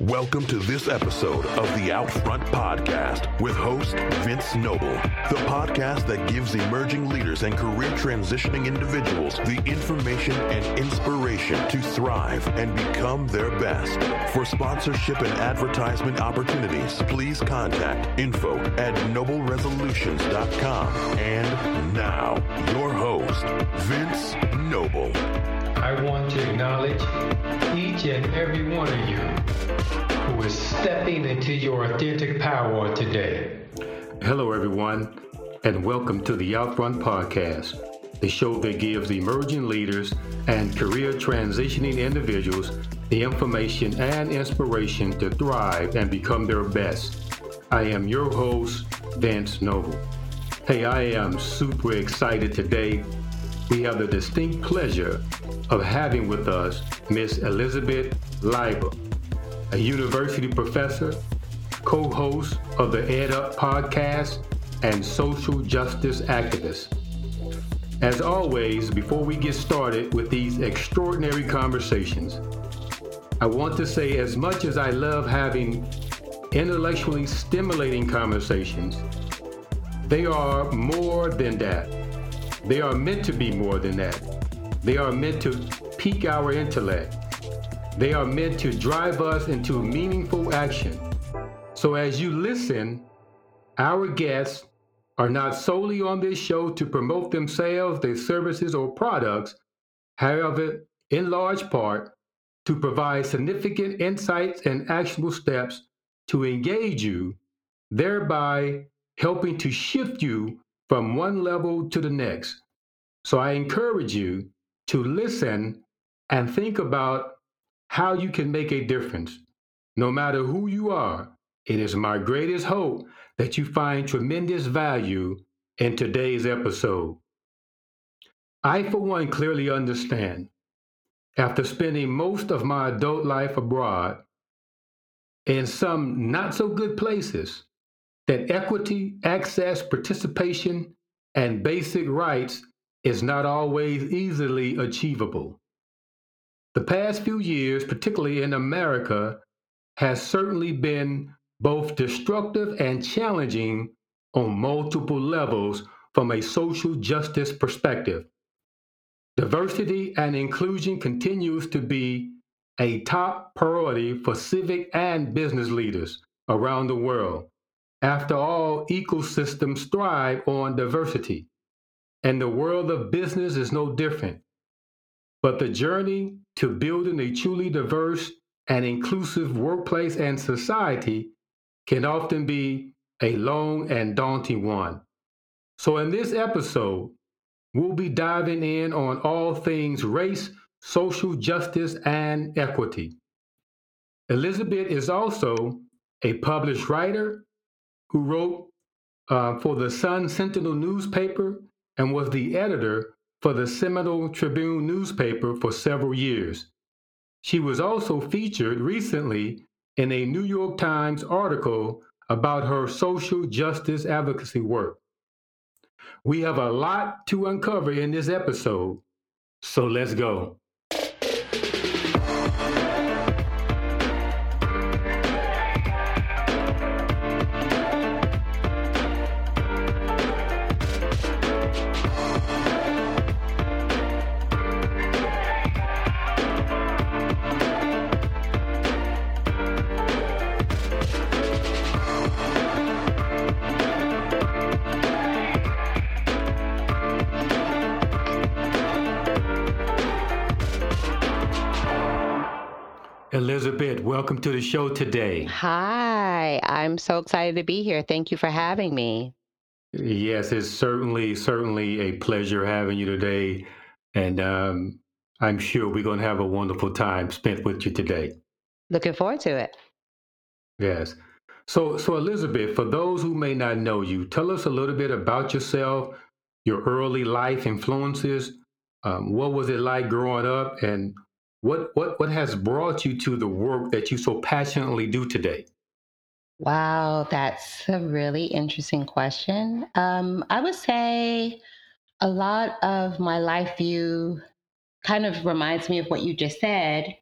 Welcome to this episode of the Outfront Podcast with host Vince Noble, the podcast that gives emerging leaders and career transitioning individuals the information and inspiration to thrive and become their best. For sponsorship and advertisement opportunities, please contact info at nobleresolutions.com. And now, your host, Vince Noble. I want to acknowledge each and every one of you who is stepping into your authentic power today. Hello, everyone, and welcome to the Outfront Podcast, the show that gives emerging leaders and career transitioning individuals the information and inspiration to thrive and become their best. I am your host, Vince Noble. Hey, I am super excited today. We have the distinct pleasure of having with us Miss Elizabeth Leiba, a university professor, co host of the Ed Up podcast, and social justice activist. As always, before we get started with these extraordinary conversations, I want to say as much as I love having intellectually stimulating conversations, they are more than that. They are meant to be more than that. They are meant to pique our intellect. They are meant to drive us into meaningful action. So as you listen, our guests are not solely on this show to promote themselves, their services, or products. However, in large part, to provide significant insights and actionable steps to engage you, thereby helping to shift you from one level to the next. So I encourage you to listen and think about how you can make a difference. No matter who you are, it is my greatest hope that you find tremendous value in today's episode. I, for one, clearly understand, after spending most of my adult life abroad, in some not so good places, that equity, access, participation, and basic rights is not always easily achievable. The past few years, particularly in America, has certainly been both destructive and challenging on multiple levels from a social justice perspective. Diversity and inclusion continues to be a top priority for civic and business leaders around the world. After all, ecosystems thrive on diversity. And the world of business is no different. But the journey to building a truly diverse and inclusive workplace and society can often be a long and daunting one. So, in this episode, we'll be diving in on all things race, social justice, and equity. Elizabeth is also a published writer who wrote uh, for the Sun Sentinel newspaper and was the editor for the Seminole Tribune newspaper for several years. She was also featured recently in a New York Times article about her social justice advocacy work. We have a lot to uncover in this episode, so let's go. Welcome to the show today. Hi, I'm so excited to be here. Thank you for having me. Yes, it's certainly, certainly a pleasure having you today. And um, I'm sure we're going to have a wonderful time spent with you today. Looking forward to it. Yes. So, so Elizabeth, for those who may not know you, tell us a little bit about yourself, your early life influences. Um, what was it like growing up, and what, what, what has brought you to the work that you so passionately do today? Wow, that's a really interesting question. Um, I would say a lot of my life view kind of reminds me of what you just said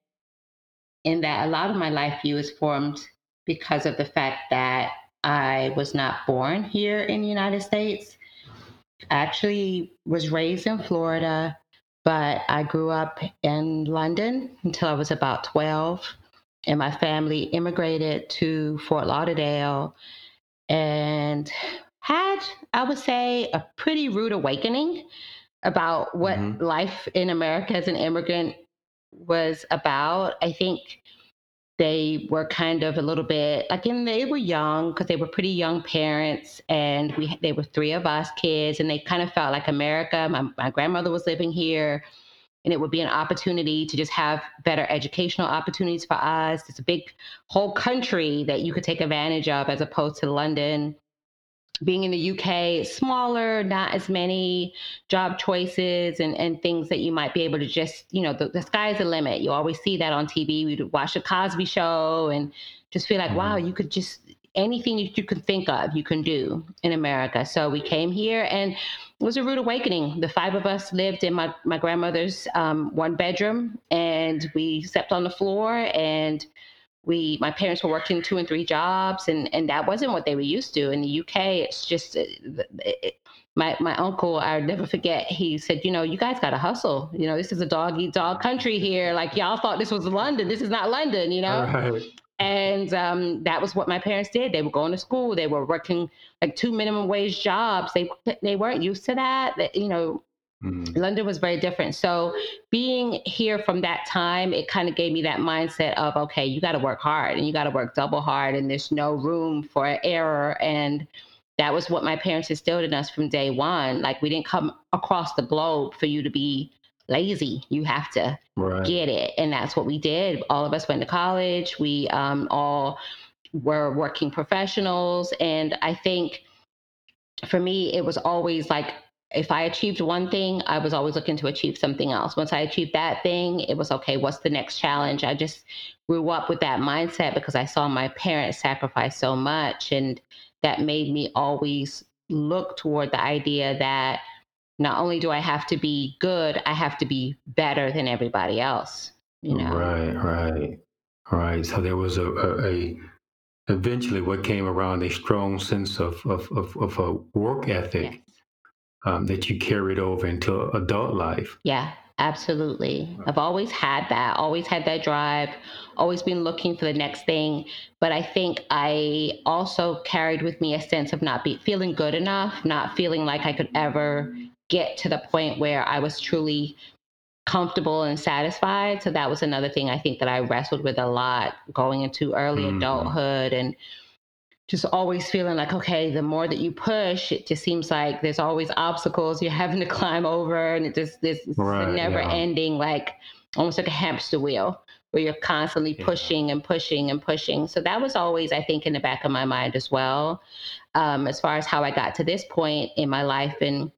in that a lot of my life view is formed because of the fact that I was not born here in the United States. I actually was raised in Florida, but I grew up in London until I was about 12. And my family immigrated to Fort Lauderdale and had, I would say, a pretty rude awakening about what mm-hmm. life in America as an immigrant was about. I think they were kind of a little bit like and they were young because they were pretty young parents and we they were three of us kids and they kind of felt like america my, my grandmother was living here and it would be an opportunity to just have better educational opportunities for us. It's a big whole country that you could take advantage of as opposed to london being in the UK, smaller, not as many job choices and, and things that you might be able to just, you know, the, the sky's the limit. You always see that on TV. We would watch the Cosby show and just feel like, mm-hmm. wow, you could just anything that you could think of, you can do in America. So we came here and it was a rude awakening. The five of us lived in my, my grandmother's um, one bedroom and we slept on the floor and we my parents were working two and three jobs and and that wasn't what they were used to. In the uk it's just uh, it, it, my my uncle i'll never forget he said you know you guys got to hustle. You know this is a dog eat dog country here. Like y'all thought this was london. This is not london you know? Right. and um, that was what my parents did. They were going to school. They were working like two minimum wage jobs. They they weren't used to that you know Mm-hmm. London was very different. So being here from that time, it kind of gave me that mindset of, okay, you got to work hard and you got to work double hard and there's no room for error. And that was what my parents instilled in us from day one. Like we didn't come across the globe for you to be lazy. You have to right. get it. And that's what we did. All of us went to college. We um, all were working professionals. And I think for me, it was always like if I achieved one thing, I was always looking to achieve something else. Once I achieved that thing, it was okay, what's the next challenge? I just grew up with that mindset because I saw my parents sacrifice so much. And that made me always look toward the idea that not only do I have to be good, I have to be better than everybody else. You know? Right, right, right. So there was a, a, a eventually what came around a strong sense of of, of, of a work ethic. Yes um, that you carried over into adult life. Yeah, absolutely. I've always had that, always had that drive, always been looking for the next thing. But I think I also carried with me a sense of not be, feeling good enough, not feeling like I could ever get to the point where I was truly comfortable and satisfied. So that was another thing I think that I wrestled with a lot going into early mm-hmm. adulthood and just always feeling like okay the more that you push it just seems like there's always obstacles you're having to climb over and it just this right, never yeah. ending like almost like a hamster wheel where you're constantly yeah. pushing and pushing and pushing so that was always i think in the back of my mind as well um, as far as how i got to this point in my life and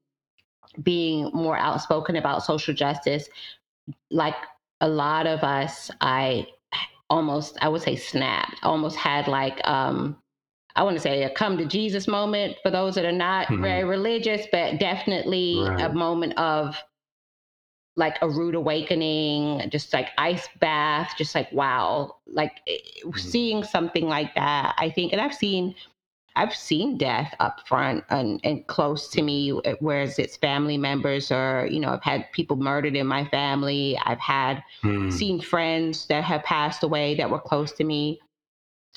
being more outspoken about social justice like a lot of us i almost i would say snapped almost had like um I want to say a come to Jesus moment for those that are not mm-hmm. very religious, but definitely right. a moment of like a rude awakening, just like ice bath, just like wow, like eh, mm-hmm. seeing something like that. I think, and I've seen, I've seen death up front and, and close to me, eh, whereas it's family members or you know, I've had people murdered in my family. I've had mm. seen friends that have passed away that were close to me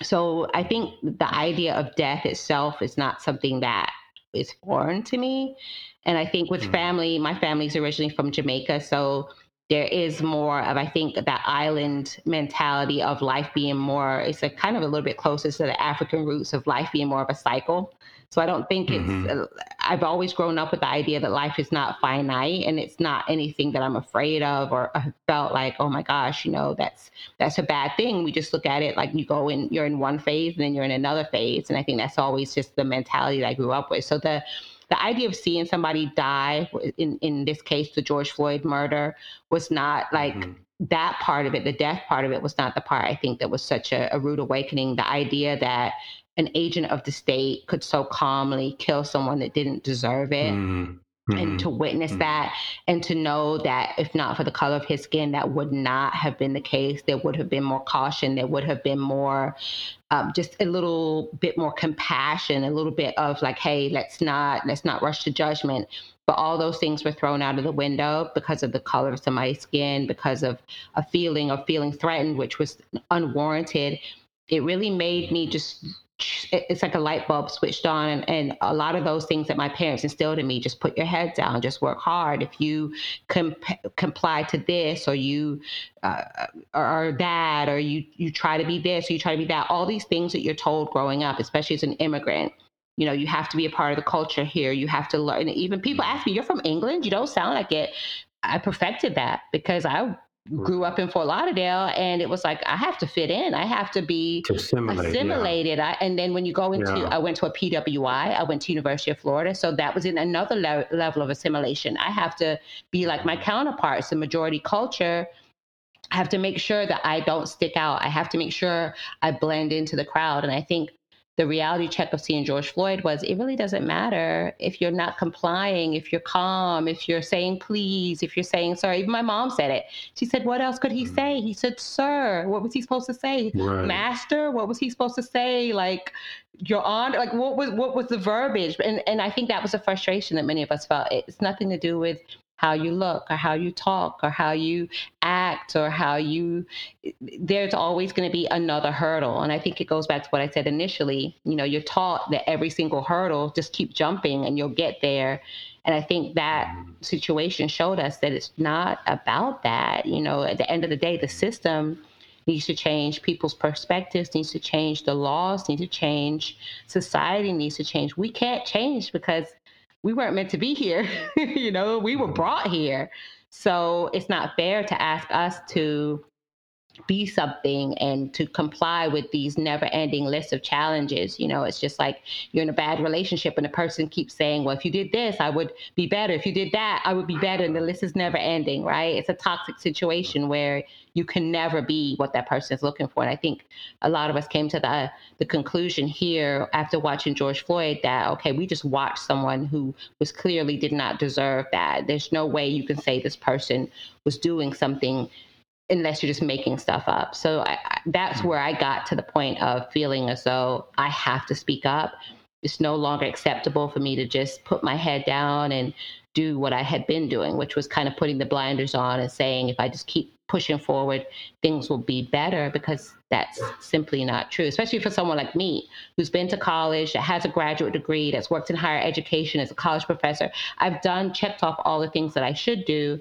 so I think the idea of death itself is not something that is foreign to me. And I think with mm family, my family's originally from Jamaica. So there is more of, I think, that island mentality of life being more, it's a kind of a little bit closer to the African roots of life being more of a cycle. So I don't think mm-hmm. it's, uh, I've always grown up with the idea that life is not finite and it's not anything that I'm afraid of or I felt like, oh my gosh, you know, that's, that's a bad thing. We just look at it like you go in, you're in one phase and then you're in another phase. And I think that's always just the mentality that I grew up with. So the, the idea of seeing somebody die in, in this case, the George Floyd murder was not like, mm-hmm that part of it, the death part of it, was not the part I think that was such a, a, rude awakening. The idea that an agent of the state could so calmly kill someone that didn't deserve it. Mm. Mm-hmm. and to witness mm-hmm. that and to know that if not for the color of his skin that would not have been the case there would have been more caution there would have been more um, just a little bit more compassion a little bit of like hey let's not let's not rush to judgment but all those things were thrown out of the window because of the color of somebody's skin because of a feeling of feeling threatened which was unwarranted it really made me just it's like a light bulb switched on and, and, a lot of those things that my parents instilled in me just put your head down just work hard. If you comp- comply to this or you uh, or that or you you try to be this or you try to be that all these things that you're told growing up especially as an immigrant you know you have to be a part of the culture here. You have to learn. Even people ask me you're from england? You don't sound like it. I perfected that because I grew up in Fort Lauderdale, and it was like I have to fit in. I have to be to assimilate, assimilated. Yeah. I, and then when you go into, yeah. I went to a PWI. I went to University of Florida, so that was in another le- level of assimilation. I have to be like my counterparts, the majority culture. I have to make sure that I don't stick out. I have to make sure I blend into the crowd. And I think the reality check of seeing George Floyd was it really doesn't matter if you're not complying, if you're calm, if you're saying please, if you're saying sorry. Even my mom said it. She said, What else could he mm. say? He said, Sir. What was he supposed to say? Right. Master? What was he supposed to say? Like, your honor like what was what was the verbiage and and i think that was a frustration that many of us felt it's nothing to do with how you look or how you talk or how you act or how you there's always going to be another hurdle. And i think it goes back to what i said initially you know you're taught that every single hurdle just keep jumping and you'll get there. And i think that mm-hmm. situation showed us that it's not about that. You know at the end of the day the system needs to change people's perspectives needs to change the laws need to change society needs to change. We can't change because we weren't meant to be here. you know, we were mm-hmm. brought here. So it's not fair to ask us to be something and to comply with these never ending lists of challenges. You know, it's just like you're in a bad relationship and the person keeps saying, well, if you did this, I would be better. If you did that, I would be better. And the list is never ending, right? It's a toxic situation where you can never be what that person is looking for. And I think a lot of us came to the, the conclusion here after watching George Floyd that, okay, we just watched someone who was clearly did not deserve that. There's no way you can say this person was doing something unless you're just making stuff up. So I, that's hmm. where I got to the point of feeling as though I have to speak up. It's no longer acceptable for me to just put my head down and do what I had been doing, which was kind of putting the blinders on and saying, if I just keep pushing forward, things will be better because that's simply not true, especially for someone like me who's been to college, that has a graduate degree, that's worked in higher education as a college professor. I've done, checked off all the things that I should do.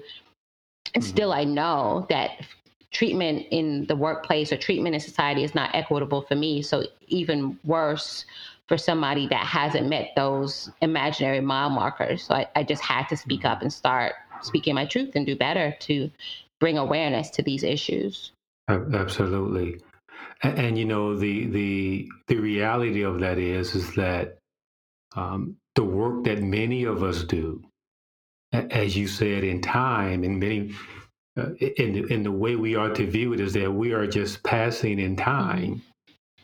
And mm-hmm. still, I know that treatment in the workplace or treatment in society is not equitable for me. So even worse for somebody that hasn't met those imaginary mile markers. So I, I just had to speak up and start speaking my truth and do better to bring awareness to these issues. Absolutely. And, and you know the the the reality of that is is that um, the work that many of us do, as you said, in time, and many uh, in in the way we are to view it is that we are just passing in time.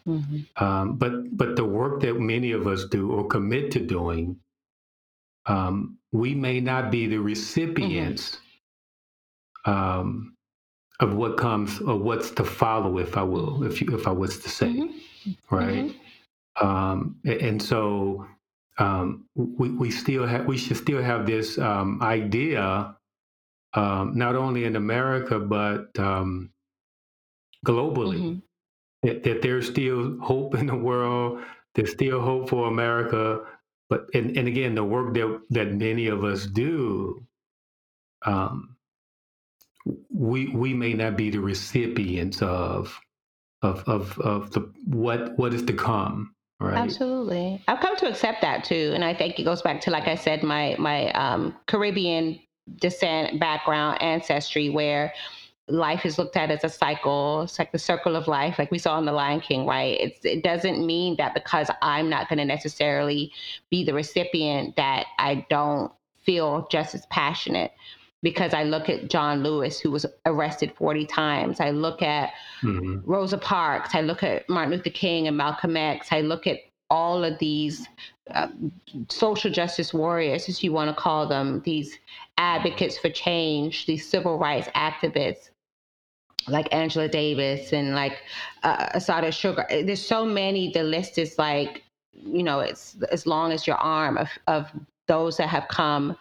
Mm-hmm. Um, but but the work that many of us do or commit to doing, um, we may not be the recipients mm-hmm. um, of what comes or what's to follow, if I will, if you, if I was to say, mm-hmm. right. Mm-hmm. Um, and so um, we we still have we should still have this um, idea um, not only in America but um, globally. Mm-hmm. That, that, there's still hope in the world. There's still hope for America. But and, and again, the work that that many of us do, um, we we may not be the recipients of of of of the what what is to come. Right. Absolutely. I've come to accept that too. And I think it goes back to, like I said, my, my um, Caribbean descent, background, ancestry, where life is looked at as a cycle. It's like the circle of life, like we saw in The Lion King, right? It's, it doesn't mean that because I'm not going to necessarily be the recipient that I don't feel just as passionate. Because I look at John Lewis, who was arrested 40 times. I look at mm-hmm. Rosa Parks. I look at Martin Luther King and Malcolm X. I look at all of these uh, social justice warriors, as you want to call them, these advocates for change, these civil rights activists, like Angela Davis and like uh, Assata Shakur. There's so many. The list is like, you know, it's as long as your arm of of those that have come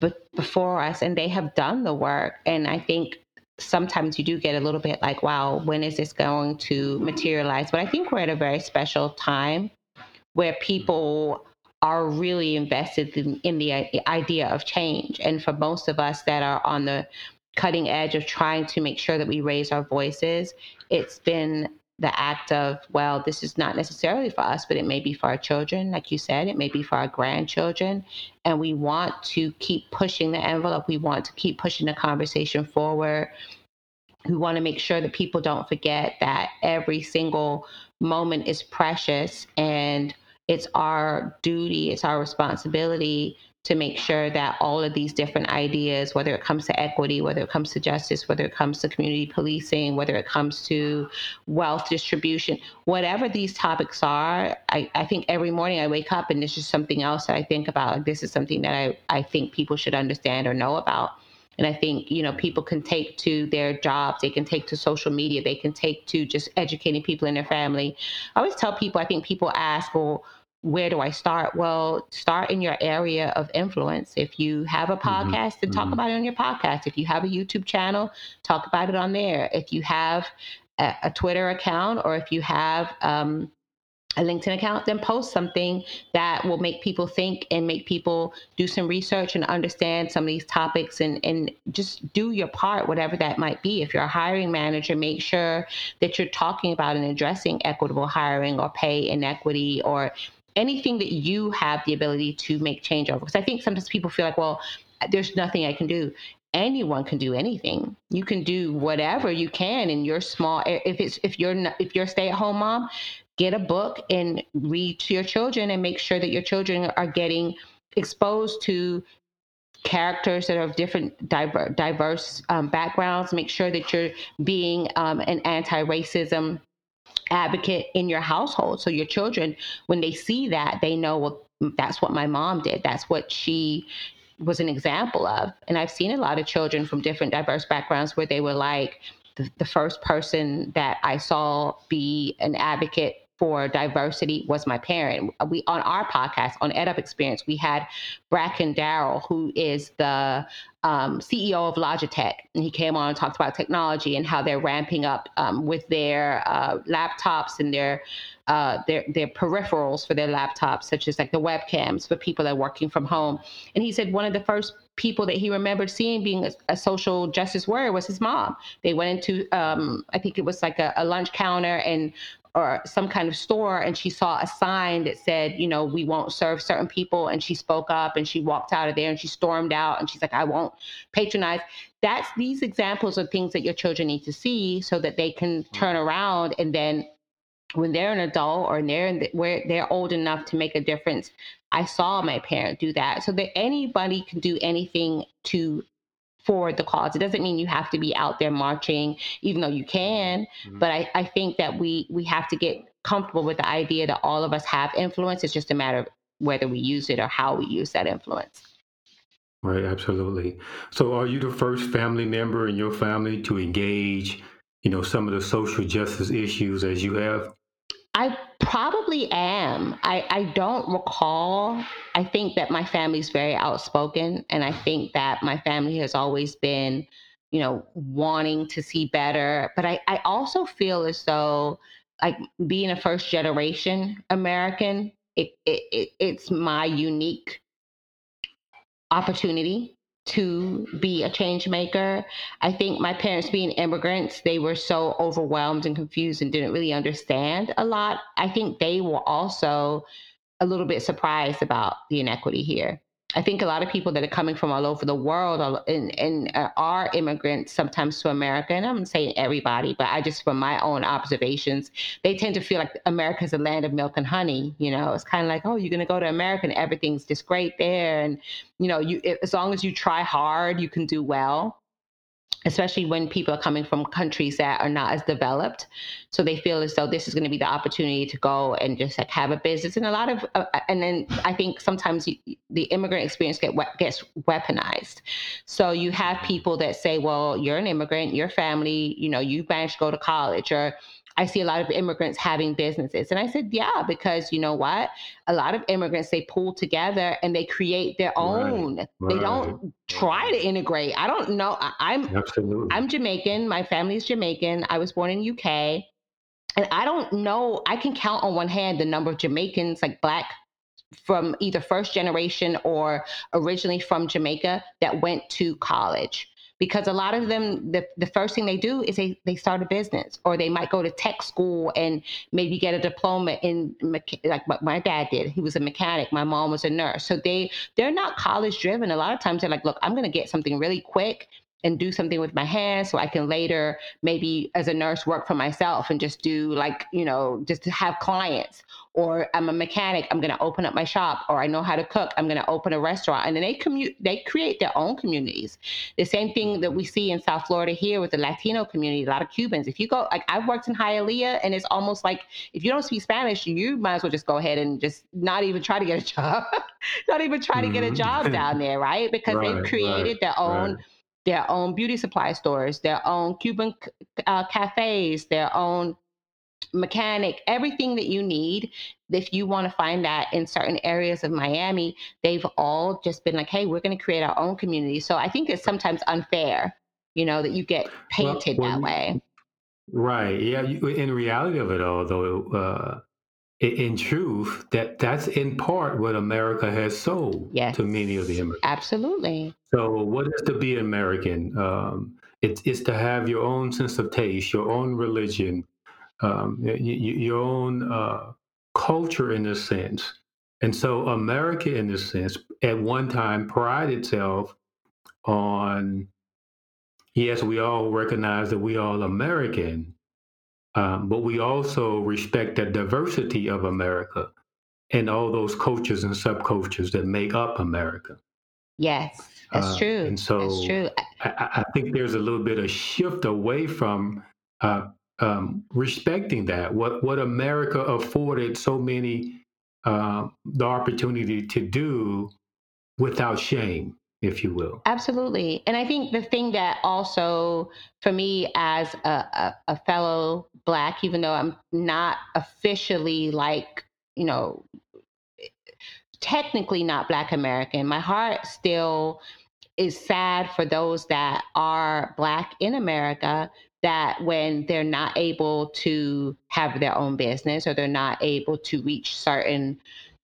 before us, and they have done the work. And I think sometimes you do get a little bit like, wow, when is this going to materialize? But I think we're at a very special time where people are really invested in, in the idea of change. And for most of us that are on the cutting edge of trying to make sure that we raise our voices, it's been the act of, well, this is not necessarily for us, but it may be for our children, like you said, it may be for our grandchildren. And we want to keep pushing the envelope. We want to keep pushing the conversation forward. We want to make sure that people don't forget that every single moment is precious and it's our duty, it's our responsibility to make sure that all of these different ideas, whether it comes to equity, whether it comes to justice, whether it comes to community policing, whether it comes to wealth distribution, whatever these topics are, I, I think every morning I wake up and this is something else that I think about. Like, This is something that I, I think people should understand or know about. And I think, you know, people can take to their jobs, they can take to social media, they can take to just educating people in their family. I always tell people, I think people ask, well, where do I start? Well, start in your area of influence. If you have a mm-hmm. podcast, mm-hmm. then talk mm-hmm. about it on your podcast. If you have a YouTube channel, talk about it on there. If you have a, a Twitter account or if you have um, a LinkedIn account, then post something that will make people think and make people do some research and understand some of these topics and, and just do your part, whatever that might be. If you're a hiring manager, make sure that you're talking about and addressing equitable hiring or pay inequity or anything that you have the ability to make change over. Because I think sometimes people feel like, well, there's nothing I can do. Anyone can do anything. You can do whatever you can in your small. If it's if you're not, if you're a stay at home mom, get a book and read to your children and make sure that your children are getting exposed to characters that are of different diverse, diverse um, backgrounds. Make sure that you're being um, an anti-racism advocate in your household. So your children, when they see that, they know, well, that's what my mom did. That's what she was an example of. And I've seen a lot of children from different diverse backgrounds where they were like, the, the first person that I saw be an advocate for diversity was my parent. We on our podcast on EdUp Experience, we had Bracken Darrell, who is the um, CEO of Logitech, and he came on and talked about technology and how they're ramping up um, with their uh, laptops and their uh, their their peripherals for their laptops, such as like the webcams for people that are working from home. And he said one of the first people that he remembered seeing being a, a social justice warrior was his mom. They went into um, I think it was like a, a lunch counter and or some kind of store and she saw a sign that said, you know, we won't serve certain people. And she spoke up and she walked out of there and she stormed out and she's like, I won't patronize. That's these examples of things that your children need to see so that they can turn around and then when they're an adult or they're the, where they're old enough to make a difference. I saw my parent do that. So that anybody can do anything to for the cause. It doesn't mean you have to be out there marching, even though you can. Mm-hmm. But I, I think that we we have to get comfortable with the idea that all of us have influence. It's just a matter of whether we use it or how we use that influence. Right, absolutely. So are you the first family member in your family to engage, you know, some of the social justice issues as you have? I probably am. I, I don't recall. I think that my family's very outspoken, and I think that my family has always been, you know, wanting to see better. But I, I also feel as though, like being a first generation American, it, it, it it's my unique opportunity to be a change maker. I think my parents being immigrants, they were so overwhelmed and confused and didn't really understand a lot. I think they were also a little bit surprised about the inequity here. I think a lot of people that are coming from all over the world and, and uh, are immigrants sometimes to America, and I'm saying everybody, but I just from my own observations, they tend to feel like America is a land of milk and honey. You know, it's kind of like, oh, you're going to go to America and everything's just great there, and you know, you as long as you try hard, you can do well. Especially when people are coming from countries that are not as developed. So they feel as though this is going to be the opportunity to go and just like have a business. And a lot of, uh, uh and then I think sometimes you, the immigrant experience get gets weaponized. So you have people that say, well, you're an immigrant, your family, you know, you managed to go to college or I see a lot of immigrants having businesses. And I said, yeah, because you know what? A lot of immigrants, they pull together and they create their own. Right, they don't try to integrate. I don't know. I, am Absolutely. I'm Jamaican. My family is Jamaican. I was born in UK. And I don't know, I can count on one hand the number of Jamaicans, like black from either first generation or originally from Jamaica that went to college because a lot of them the, the first thing they do is they, they start a business or they might go to tech school and maybe get a diploma in like what my dad did. He was a mechanic. My mom was a nurse. So they they're not college driven. A lot of times they're like look i'm going to get something really quick and do something with my hands so I can later maybe as a nurse work for myself and just do like, you know, just to have clients. Or I'm a mechanic, I'm gonna open up my shop, or I know how to cook, I'm gonna open a restaurant. And then they commute they create their own communities. The same thing that we see in South Florida here with the Latino community, a lot of Cubans. If you go like I've worked in Hialeah and it's almost like if you don't speak Spanish, you might as well just go ahead and just not even try to get a job. not even try to get a mm-hmm. job down there, right? Because right, they've created right, their own right their own beauty supply stores, their own Cuban uh, cafes, their own mechanic, everything that you need. If you want to find that in certain areas of Miami, they've all just been like, hey, we're going to create our own community. So I think it's sometimes unfair, you know, that you get painted well, well, that way. Right. Yeah. In reality of it all, though, uh, in truth, that that's in part what America has sold yes. to many of the immigrants. Absolutely. So, what is to be American? Um, it, it's to have your own sense of taste, your own religion, um, y- y- your own uh, culture, in a sense. And so, America, in this sense, at one time prided itself on yes, we all recognize that we all American, um, but we also respect the diversity of America and all those cultures and subcultures that make up America. Yes, that's uh, true. And so that's true. I, I, think there's a little bit of shift away from uh, um, respecting that. What what America afforded so many uh, the opportunity to do without shame if you will. Absolutely. And I think the thing that also, for me as a, a, a, fellow Black, even though I'm not officially like, you know, technically not Black American, my heart still is sad for those that are Black in America that when they're not able to have their own business or they're not able to reach certain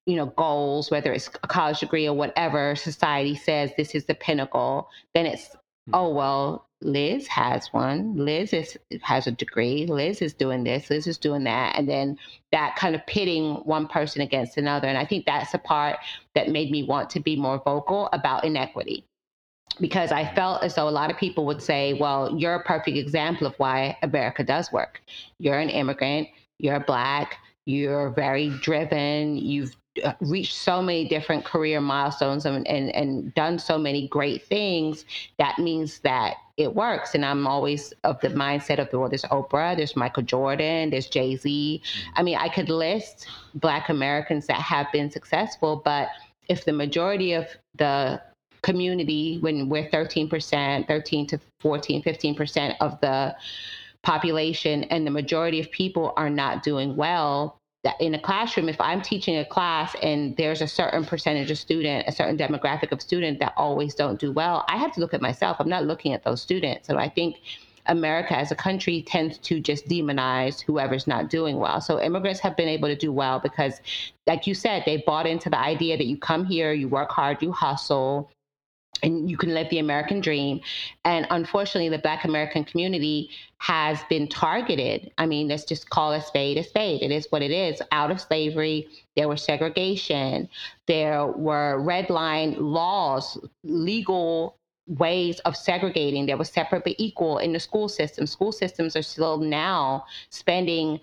you know goals whether it's a college degree or whatever society says this is the pinnacle then it's mm-hmm. oh well liz has one. Liz is has a degree. Liz is doing this. Liz is doing that. And then that kind of pitting one person against another. And i think that's the part that made me want to be more vocal about inequity. Because I felt as though a lot of people would say, well, you're a perfect example of why America does work. You're an immigrant, you're black, you're very driven, you've reached so many different career milestones and, and, and done so many great things, that means that it works. And I'm always of the mindset of, well, there's Oprah, there's Michael Jordan, there's Jay Z. Mm-hmm. I mean, I could list Black Americans that have been successful, but if the majority of the community, when we're 13%, 13 to 14, 15% of the population, and the majority of people are not doing well, in a classroom, if I'm teaching a class and there's a certain percentage of student, a certain demographic of student that always don't do well, I have to look at myself. I'm not looking at those students. So I think America as a country tends to just demonize whoever's not doing well. So immigrants have been able to do well because, like you said, they bought into the idea that you come here, you work hard, you hustle, and you can live the American dream. And unfortunately, the Black American community has been targeted. I mean, let's just call a spade a spade. It is what it is. Out of slavery, there was segregation, there were red line laws, legal ways of segregating. There was separate but equal in the school system. School systems are still now spending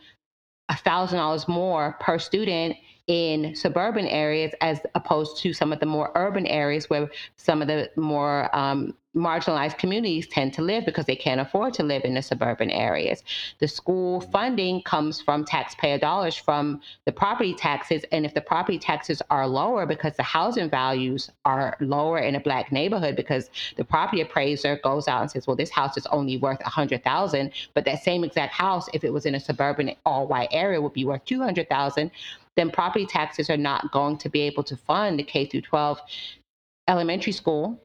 a thousand dollars more per student in suburban areas as opposed to some of the more urban areas where some of the more um, marginalized communities tend to live because they can't afford to live in the suburban areas. The school funding comes from taxpayer dollars from the property taxes. And if the property taxes are lower because the housing values are lower in a black neighborhood because the property appraiser goes out and says, well, this house is only worth a hundred thousand, but that same exact house, if it was in a suburban all white area, would be worth two hundred thousand, then property taxes are not going to be able to fund the K through 12 elementary school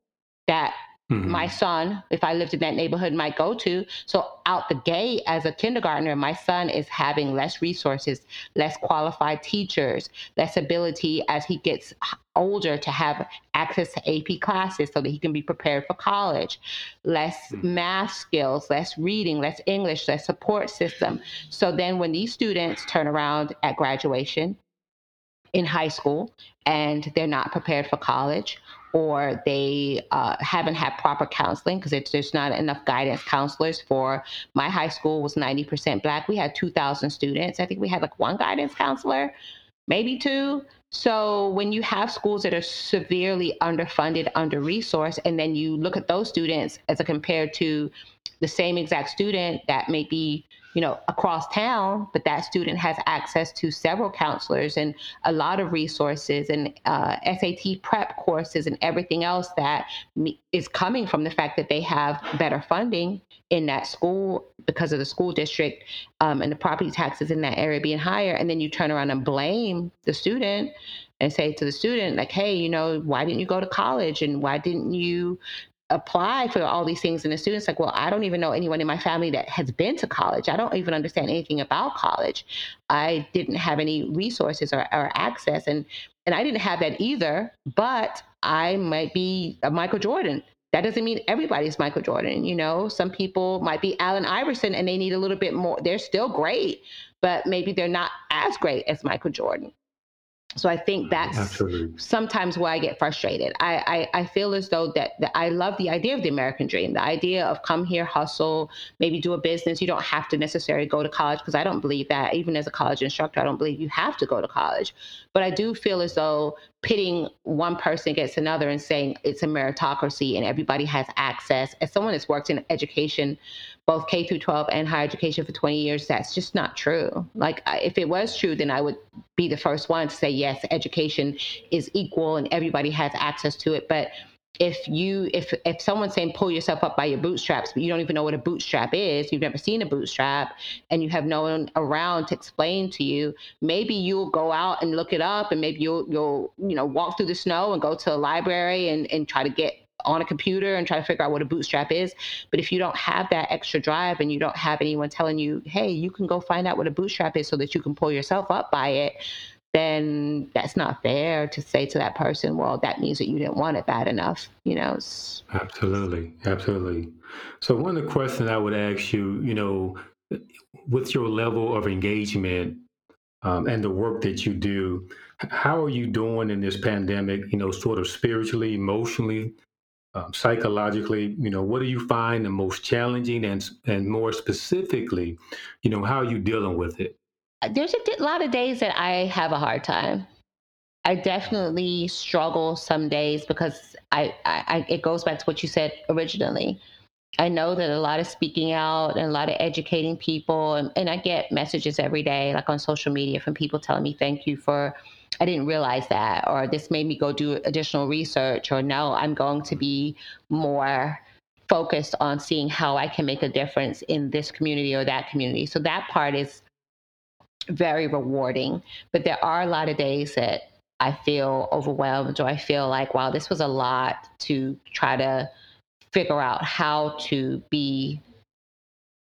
that Mm-hmm. my son, if I lived in that neighborhood, might go to. So out the gate as a kindergartner, my son is having less resources, less qualified teachers, less ability as he gets older to have access to AP classes so that he can be prepared for college, less mm-hmm. math skills, less reading, less English, less support system. So then when these students turn around at graduation in high school and they're not prepared for college or they uh, haven't had proper counseling because there's not enough guidance counselors for my high school was 90% black we had 2000 students i think we had like one guidance counselor maybe two so when you have schools that are severely underfunded under resourced and then you look at those students as a compared to the same exact student that may be you know, across town, but that student has access to several counselors and a lot of resources and uh, SAT prep courses and everything else that is coming from the fact that they have better funding in that school because of the school district um, and the property taxes in that area being higher. And then you turn around and blame the student and say to the student, like, hey, you know, why didn't you go to college and why didn't you apply for all these things and the students like well i don't even know anyone in my family that has been to college. I don't even understand anything about college. I didn't have any resources or, or access and and i didn't have that either but i might be a michael jordan. That doesn't mean everybody's michael jordan you know? Some people might be allen iverson and they need a little bit more. They're still great but maybe they're not as great as michael jordan so I think mm, that's Absolutely. sometimes where I get frustrated. I, I, I feel as though that, that, I love the idea of the American dream, the idea of come here, hustle, maybe do a business. You don't have to necessarily go to college because I don't believe that. Even as a college instructor, I don't believe you have to go to college. But I do feel as though pitting one person against another and saying it's a meritocracy and everybody has access. As someone that's worked in education both K through 12 and higher education for 20 years, that's just not true. Like, if it was true, then I would be the first one to say, yes, education is equal and everybody has access to it. But if you if if someone's saying pull yourself up by your bootstraps but you don't even know what a bootstrap is you've never seen a bootstrap and you have no one around to explain to you maybe you'll go out and look it up and maybe you'll you'll you know walk through the snow and go to a library and and try to get on a computer and try to figure out what a bootstrap is. But if you don't have that extra drive and you don't have anyone telling you, hey, you can go find out what a bootstrap is so that you can pull yourself up by it, then that's not fair to say to that person, well, that means that you didn't want it bad enough, you know? Absolutely. Absolutely. So, one of the questions I would ask you, you know, with your level of engagement um, and the work that you do, how are you doing in this pandemic, you know, sort of spiritually, emotionally, um, psychologically, you know, what do you find the most challenging and and more specifically, you know, how are you dealing with it? Uh, there's a lot of days that I have a hard time. I definitely struggle some days because I, I, I it goes back to what you said originally. I know that a lot of speaking out and a lot of educating people, and, and I get messages every day, like on social media, from people telling me, "Thank you for I didn't realize that, or this made me go do additional research, or no, I'm going to be more focused on seeing how I can make a difference in this community or that community. So that part is very rewarding. But there are a lot of days that I feel overwhelmed, or I feel like, wow, this was a lot to try to figure out how to be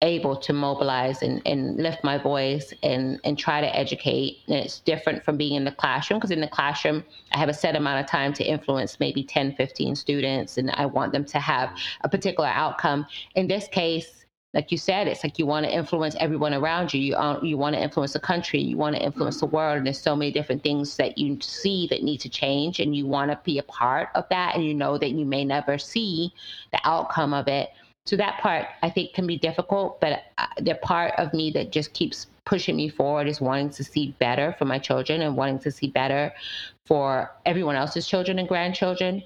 able to mobilize and, and lift my voice and, and try to educate. And it's different from being in the classroom because in the classroom, I have a set amount of time to influence maybe 10, 15 students, and I want them to have a particular outcome. In this case, like you said, it's like you want to influence everyone around you. You, uh, you want to influence the country. You want to influence the world. And there's so many different things that you see that need to change, and you want to be a part of that. And you know that you may never see the outcome of it So that part I think can be difficult, but uh, the part of me that just keeps pushing me forward is wanting to see better for my children and wanting to see better for everyone else's children and grandchildren.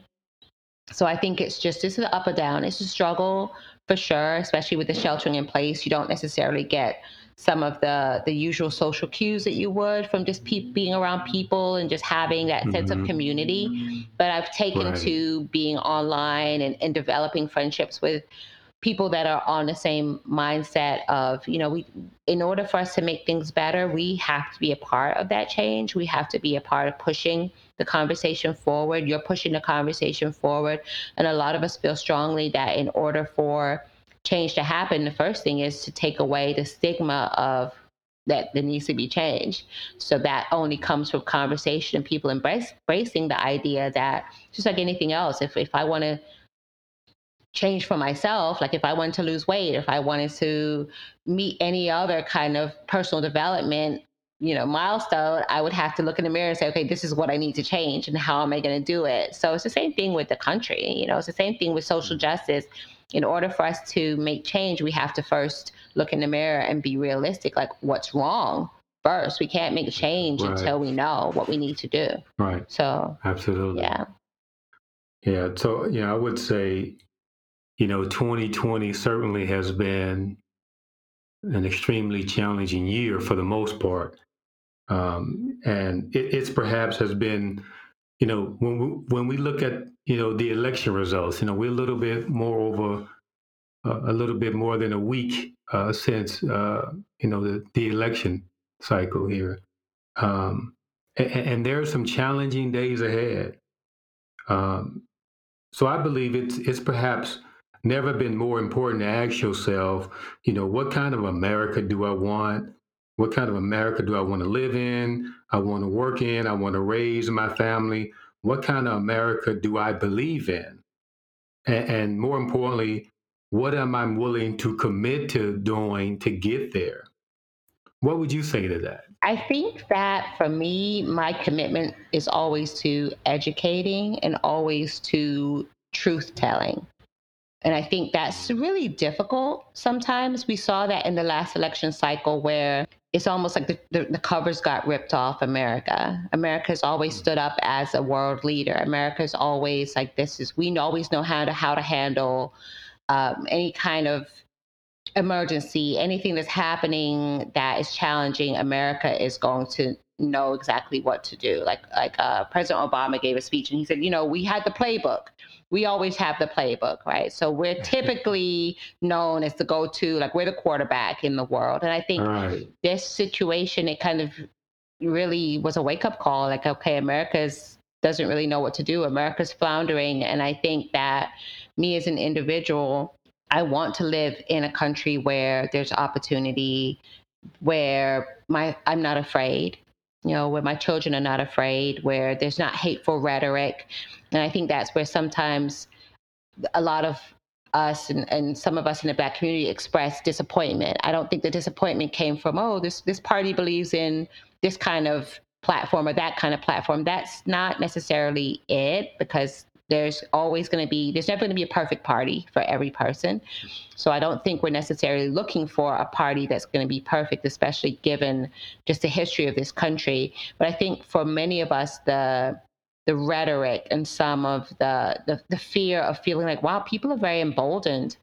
So I think it's just this is up or down. It's a struggle for sure, especially with the sheltering in place. You don't necessarily get some of the the usual social cues that you would from just pe- being around people and just having that mm-hmm. sense of mm-hmm. community. But I've taken right. to being online and, and developing friendships with people that are on the same mindset of you know we in order for us to make things better we have to be a part of that change. We have to be a part of pushing the conversation forward. You're pushing the conversation forward. And a lot of us feel strongly that in order for change to happen, the first thing is to take away the stigma of that there needs to be change. So that only comes from conversation and people embrace, embracing the idea that just like anything else, if, if I want to change for myself, like if I wanted to lose weight, if I wanted to meet any other kind of personal development, you know, milestone, I would have to look in the mirror and say, okay, this is what I need to change and how am I going to do it? So it's the same thing with the country, you know, it's the same thing with social mm-hmm. justice in order for us to make change, we have to first look in the mirror and be realistic like what's wrong first. We can't make change right. until we know what we need to do. Right. So, absolutely. Yeah. Yeah. So, you know, I would say, you know, 2020 certainly has been an extremely challenging year for the most part. Um, and it, it's perhaps has been you know, when we, when we look at you know the election results, you know, we're a little bit more over uh, a little bit more than a week uh, since uh, you know the, the election cycle here, um, and, and, there are some challenging days ahead. Um, so I believe it's it's perhaps never been more important to ask yourself, you know, what kind of America do I want? What kind of America do I want to live in? I want to work in. I want to raise my family. What kind of America do I believe in? And, and more importantly, what am I willing to commit to doing to get there? What would you say to that? I think that for me, my commitment is always to educating and always to truth telling. And I think that's really difficult sometimes. We saw that in the last election cycle where it's almost like the, the, the, covers got ripped off America. America's always mm. stood up as a world leader. America's always like this is we always know how to how to handle um, any kind of emergency, anything that's happening that is challenging. America is going to know exactly what to do. Like like uh, President Obama gave a speech and he said, you know, we had the playbook. We always have the playbook, right? So we're typically known as the go-to, like we're the quarterback in the world. And I think right. this situation, it kind of really was a wake-up call. Like, okay, America's doesn't really know what to do. America's floundering, and I think that me as an individual. I want to live in a country where there's opportunity, where my I'm not afraid, you know, where my children are not afraid, where there's not hateful rhetoric. And I think that's where sometimes a lot of us and, and some of us in the black community express disappointment. I don't think the disappointment came from, oh, this this party believes in this kind of platform or that kind of platform. That's not necessarily it because there's always going to be there's never going to be a perfect party for every person. So i don't think we're necessarily looking for a party that's going to be perfect especially given just the history of this country. But i think for many of us the the rhetoric and some of the, the the fear of feeling like wow people are very emboldened.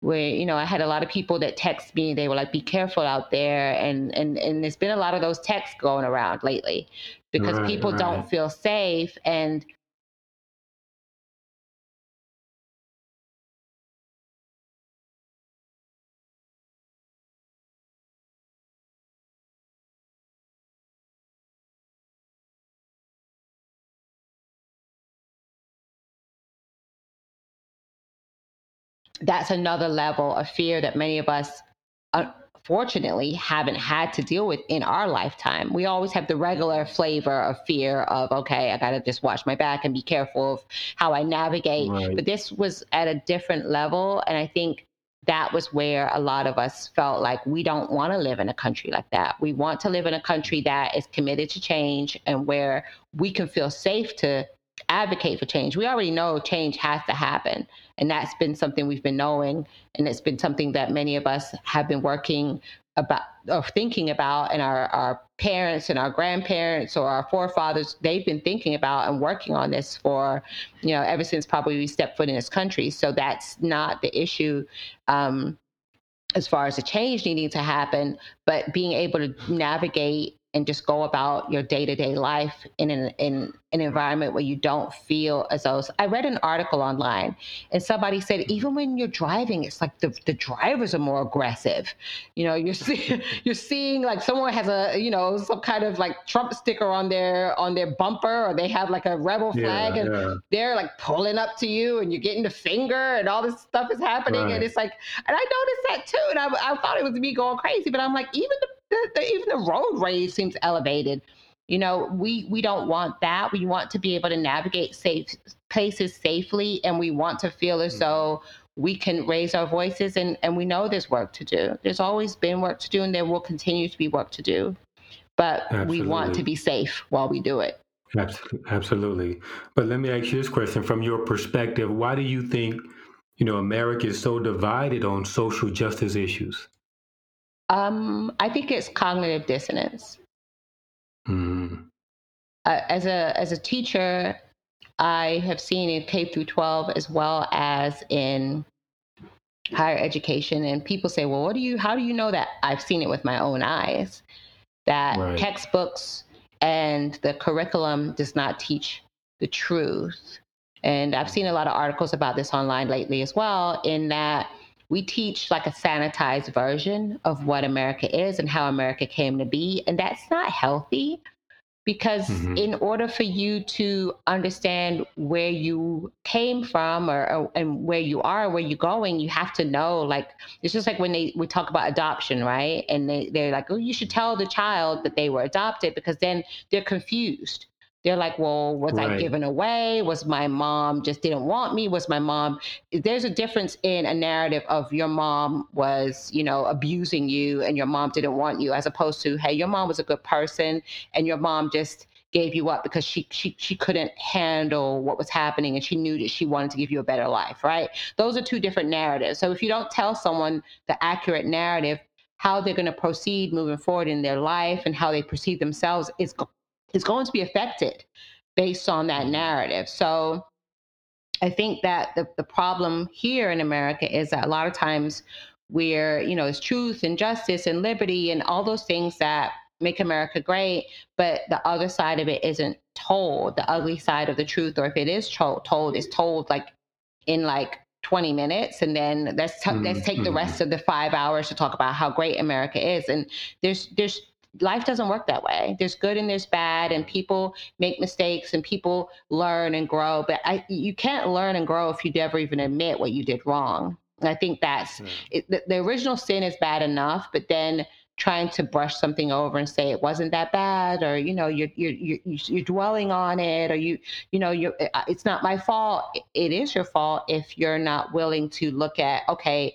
Where you know i had a lot of people that text me they were like be careful out there and and and there's been a lot of those texts going around lately because right, people right. don't feel safe and that's another level of fear that many of us unfortunately haven't had to deal with in our lifetime. We always have the regular flavor of fear of, okay, I got to just watch my back and be careful of how I navigate. Right. But this was at a different level. And I think that was where a lot of us felt like we don't want to live in a country like that. We want to live in a country that is committed to change and where we can feel safe to advocate for change. We already know change has to happen. And that's been something we've been knowing. And it's been something that many of us have been working about or thinking about and our, our parents and our grandparents or our forefathers they've been thinking about and working on this for you know ever since probably we stepped foot in this country so that's not the issue um, as far as the change needing to happen but being able to navigate and just go about your day-to-day life in an in an environment where you don't feel as though I read an article online and somebody said even when you're driving it's like the, the drivers are more aggressive you know you're seeing you're seeing like someone has a you know some kind of like Trump sticker on their on their bumper or they have like a rebel flag yeah, and yeah. they're like pulling up to you and you're getting the finger and all this stuff is happening right. and it's like and I noticed that too and I, I thought it was me going crazy but I'm like even the the, the, even the road rage seems elevated. You know, we we don't want that. We want to be able to navigate safe places safely, and we want to feel as mm-hmm. though we can raise our voices. And and we know there's work to do. There's always been work to do, and there will continue to be work to do. But Absolutely. we want to be safe while we do it. Absolutely. But let me ask you this question from your perspective: Why do you think you know America is so divided on social justice issues? Um, I think it's cognitive dissonance. Mm. Uh, as a as a teacher, I have seen in K through 12 as well as in higher education, and people say, "Well, what do you? How do you know that?" I've seen it with my own eyes. That right. textbooks and the curriculum does not teach the truth. And I've seen a lot of articles about this online lately as well. In that we teach like a sanitized version of what America is and how America came to be. And that's not healthy because mm-hmm. in order for you to understand where you came from or, or, and where you are where you're going you have to know like it's just like when they we talk about adoption right and they, they're like oh you should tell the child that they were adopted because then they're confused they're like, well, was right. I given away? Was my mom just didn't want me? Was my mom? There's a difference in a narrative of your mom was, you know, abusing you and your mom didn't want you, as opposed to, hey, your mom was a good person and your mom just gave you up because she she she couldn't handle what was happening and she knew that she wanted to give you a better life, right? Those are two different narratives. So if you don't tell someone the accurate narrative, how they're going to proceed moving forward in their life and how they perceive themselves is is going to be affected based on that narrative. So I think that the, the problem here in America is that a lot of times we're, you know, it's truth and justice and liberty and all those things that make America great, but the other side of it isn't told. The ugly side of the truth, or if it is told, told is told like in like 20 minutes and then let's t- mm-hmm. let's take the mm-hmm. rest of the 5 hours to talk about how great America is and there's there's life doesn't work that way. There's good and there's bad, and people make mistakes and people learn and grow. But I, you can't learn and grow if you never even admit what you did wrong. And I think that's mm. it, the, the original sin is bad enough, but then trying to brush something over and say it wasn't that bad or you know you're you're you're, you're dwelling on it or you you know you uh, it's not my fault it is your fault if you're not willing to look at okay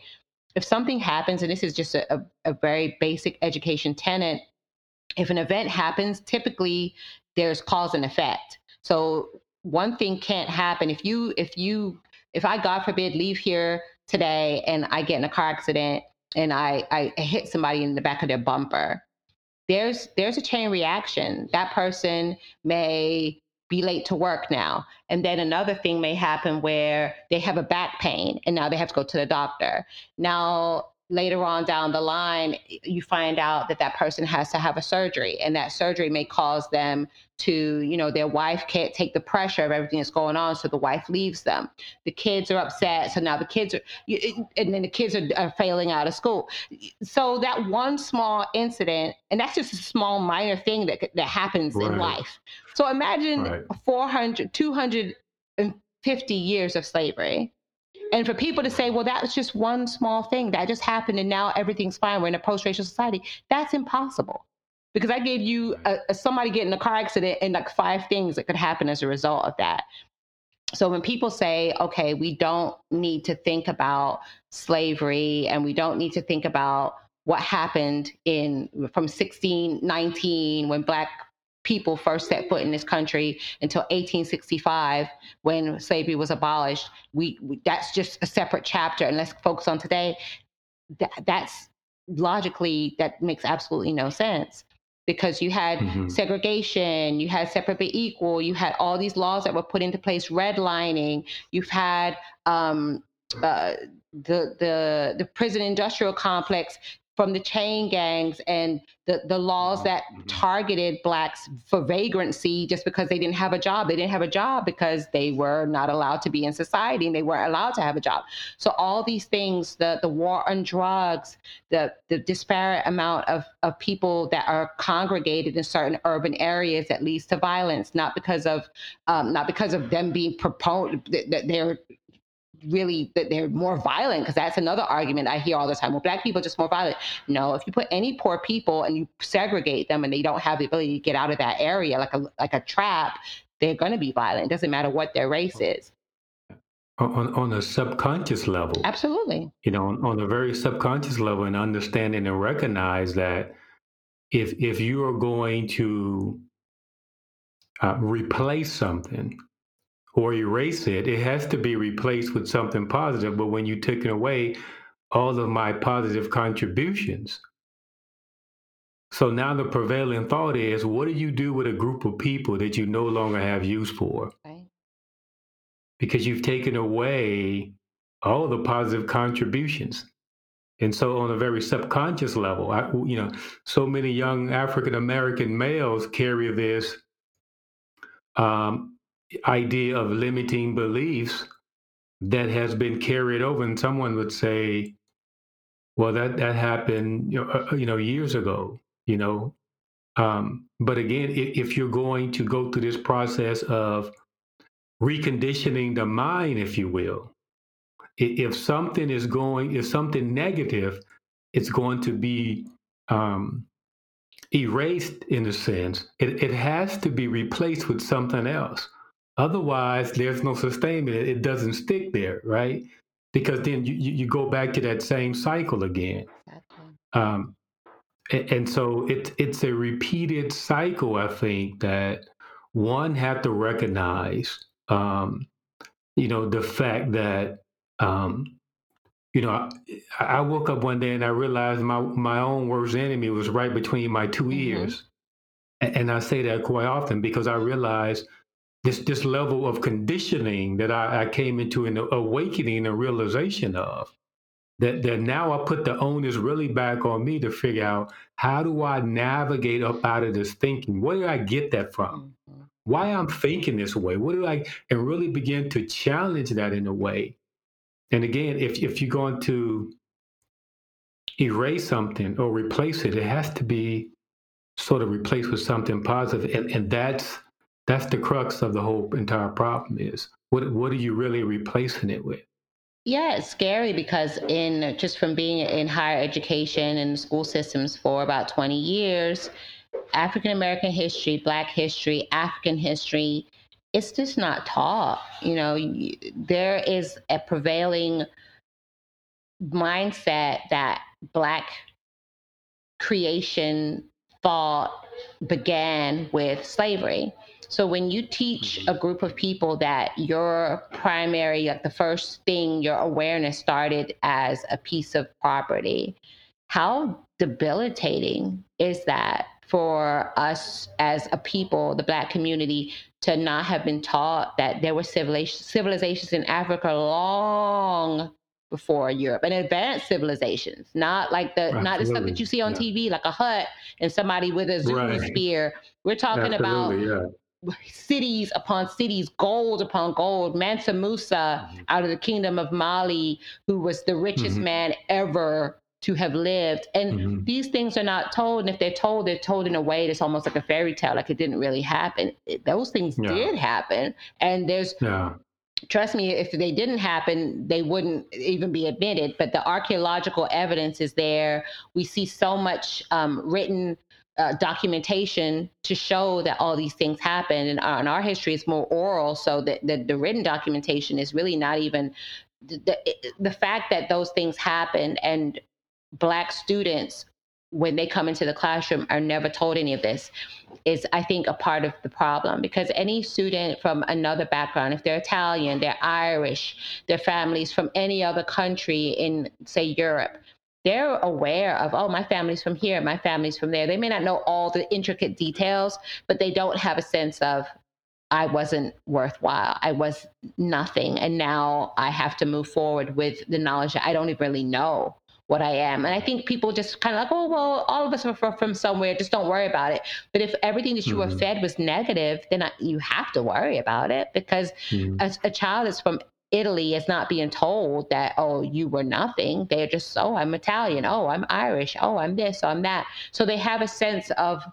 if something happens and this is just a, a, a very basic education tenet if an event happens, typically there's cause and effect. So one thing can't happen if you if you if I God forbid leave here today and I get in a car accident and I I hit somebody in the back of their bumper, there's there's a chain reaction. That person may be late to work now. And then another thing may happen where they have a back pain and now they have to go to the doctor. Now later on down the line, you find out that that person has to have a surgery, and that surgery may cause them to, you know, their wife can't take the pressure of everything that's going on, so the wife leaves them. The kids are upset, so now the kids are, and then the kids are, are failing out of school. So that one small incident, and that's just a small minor thing that that happens right. in life. So imagine right. 400, 250 years of slavery and for people to say, well, that was just one small thing that just happened and now everything's fine, we're in a post racial society, that's impossible. Because I gave you a, a somebody getting a car accident and like five things that could happen as a result of that. So when people say, okay, we don't need to think about slavery and we don't need to think about what happened in from 1619 when black people first set foot in this country until 1865 when slavery was abolished. We, we that's just a separate chapter, and let's focus on today. That, that's logically that makes absolutely no sense because you had mm-hmm. segregation, you had separate but equal, you had all these laws that were put into place, redlining, you've had um, uh, the the the prison industrial complex from the chain gangs and the, the laws that mm-hmm. targeted blacks for vagrancy just because they didn't have a job. They didn't have a job because they were not allowed to be in society and they weren't allowed to have a job. So all these things, the the war on drugs, the the disparate amount of, of people that are congregated in certain urban areas that leads to violence, not because of um, not because of them being proponed that they're really that they're more violent because that's another argument I hear all the time. Well, black people are just more violent. No, if you put any poor people and you segregate them and they don't have the ability to get out of that area like a like a trap, they're going to be violent. It doesn't matter what their race is. On on a subconscious level, absolutely. You know, on, on a very subconscious level, and understanding and recognize that if if you are going to uh, replace something or erase it, it has to be replaced with something positive. But when you take away all of my positive contributions, so now the prevailing thought is what do you do with a group of people that you no longer have use for? Right. Because you've taken away all the positive contributions. And so, on a very subconscious level, I, you know, so many young African American males carry this um, idea of limiting beliefs that has been carried over and someone would say well that that happened you know, uh, you know years ago you know? Um, but again if, if you're going to go through this process of reconditioning the mind if you will if something is going if something negative it's going to be um, erased in a sense it, it has to be replaced with something else Otherwise, there's no sustainment. It doesn't stick there, right? Because then you, you go back to that same cycle again. Um, and, so it's it's a repeated cycle. I think that one had to recognize, um, you know, the fact that um, you know, I, I, woke up one day and I realized my my own worst enemy was right between my 2 mm-hmm. ears, and, and, I say that quite often because I realized this this level of conditioning that I, I came into an awakening and realization of that that now I put the onus really back on me to figure out how do I navigate up out of this thinking? Where did I get that from? Mm-hmm. Why I'm thinking this way? What do I and really begin to challenge that in a way? And again, if if you're going to erase something or replace it, it has to be sort of replaced with something. And and that's that's the crux of the whole entire problem is what what are you really replacing it with? Yeah, it's scary because in just from being in higher education and school systems for about 20 years, African American history, Black history, African history, it's just not taught. You know, there is a prevailing mindset that Black creation thought began with slavery. So when you teach mm-hmm. a group of people that your primary, like the first thing, your awareness started as a piece of property, how debilitating is that for us as a people, the Black community, to not have been taught that there were civilizations in Africa long before Europe and advanced civilizations, not like the Absolutely. not the stuff that you see on yeah. TV, like a hut and somebody with a Zulu right. spear. We're talking Absolutely, about yeah cities upon cities, gold upon gold. Mansa Musa mm-hmm. out of the kingdom of Mali, who was the richest mm-hmm. man ever to have lived. And mm-hmm. these things are not told. And if they're told, they're told in a way that's almost like a fairy tale, like it didn't really happen. It, those things yeah. did happen. And there's yeah. Trust me, if they didn't happen, they wouldn't even be admitted. But the archaeological evidence is there. We see so much um, written uh, documentation to show that all these things happen. And, uh, and our history is more oral, so that the, the written documentation is really not even the, the, the fact that those things happen and black students when they come into the classroom are never told any of this is i think a part of the problem because any student from another background if they're italian they're irish their families from any other country in say europe they're aware of oh my family's from here my family's from there they may not know all the intricate details but they don't have a sense of I wasn't worthwhile. I was nothing. And now I have to move forward with the knowledge that I don't even really know what I am. And I think people just kind of like, oh, well, all of us are from somewhere. Just don't worry about it. But if everything that you mm-hmm. were fed was negative, then I, you have to worry about it because mm-hmm. a, a child is from Italy is not being told that, oh, you were nothing. They're just, oh, I'm Italian. Oh, I'm Irish. Oh, I'm this, oh, I'm that. So they have a sense of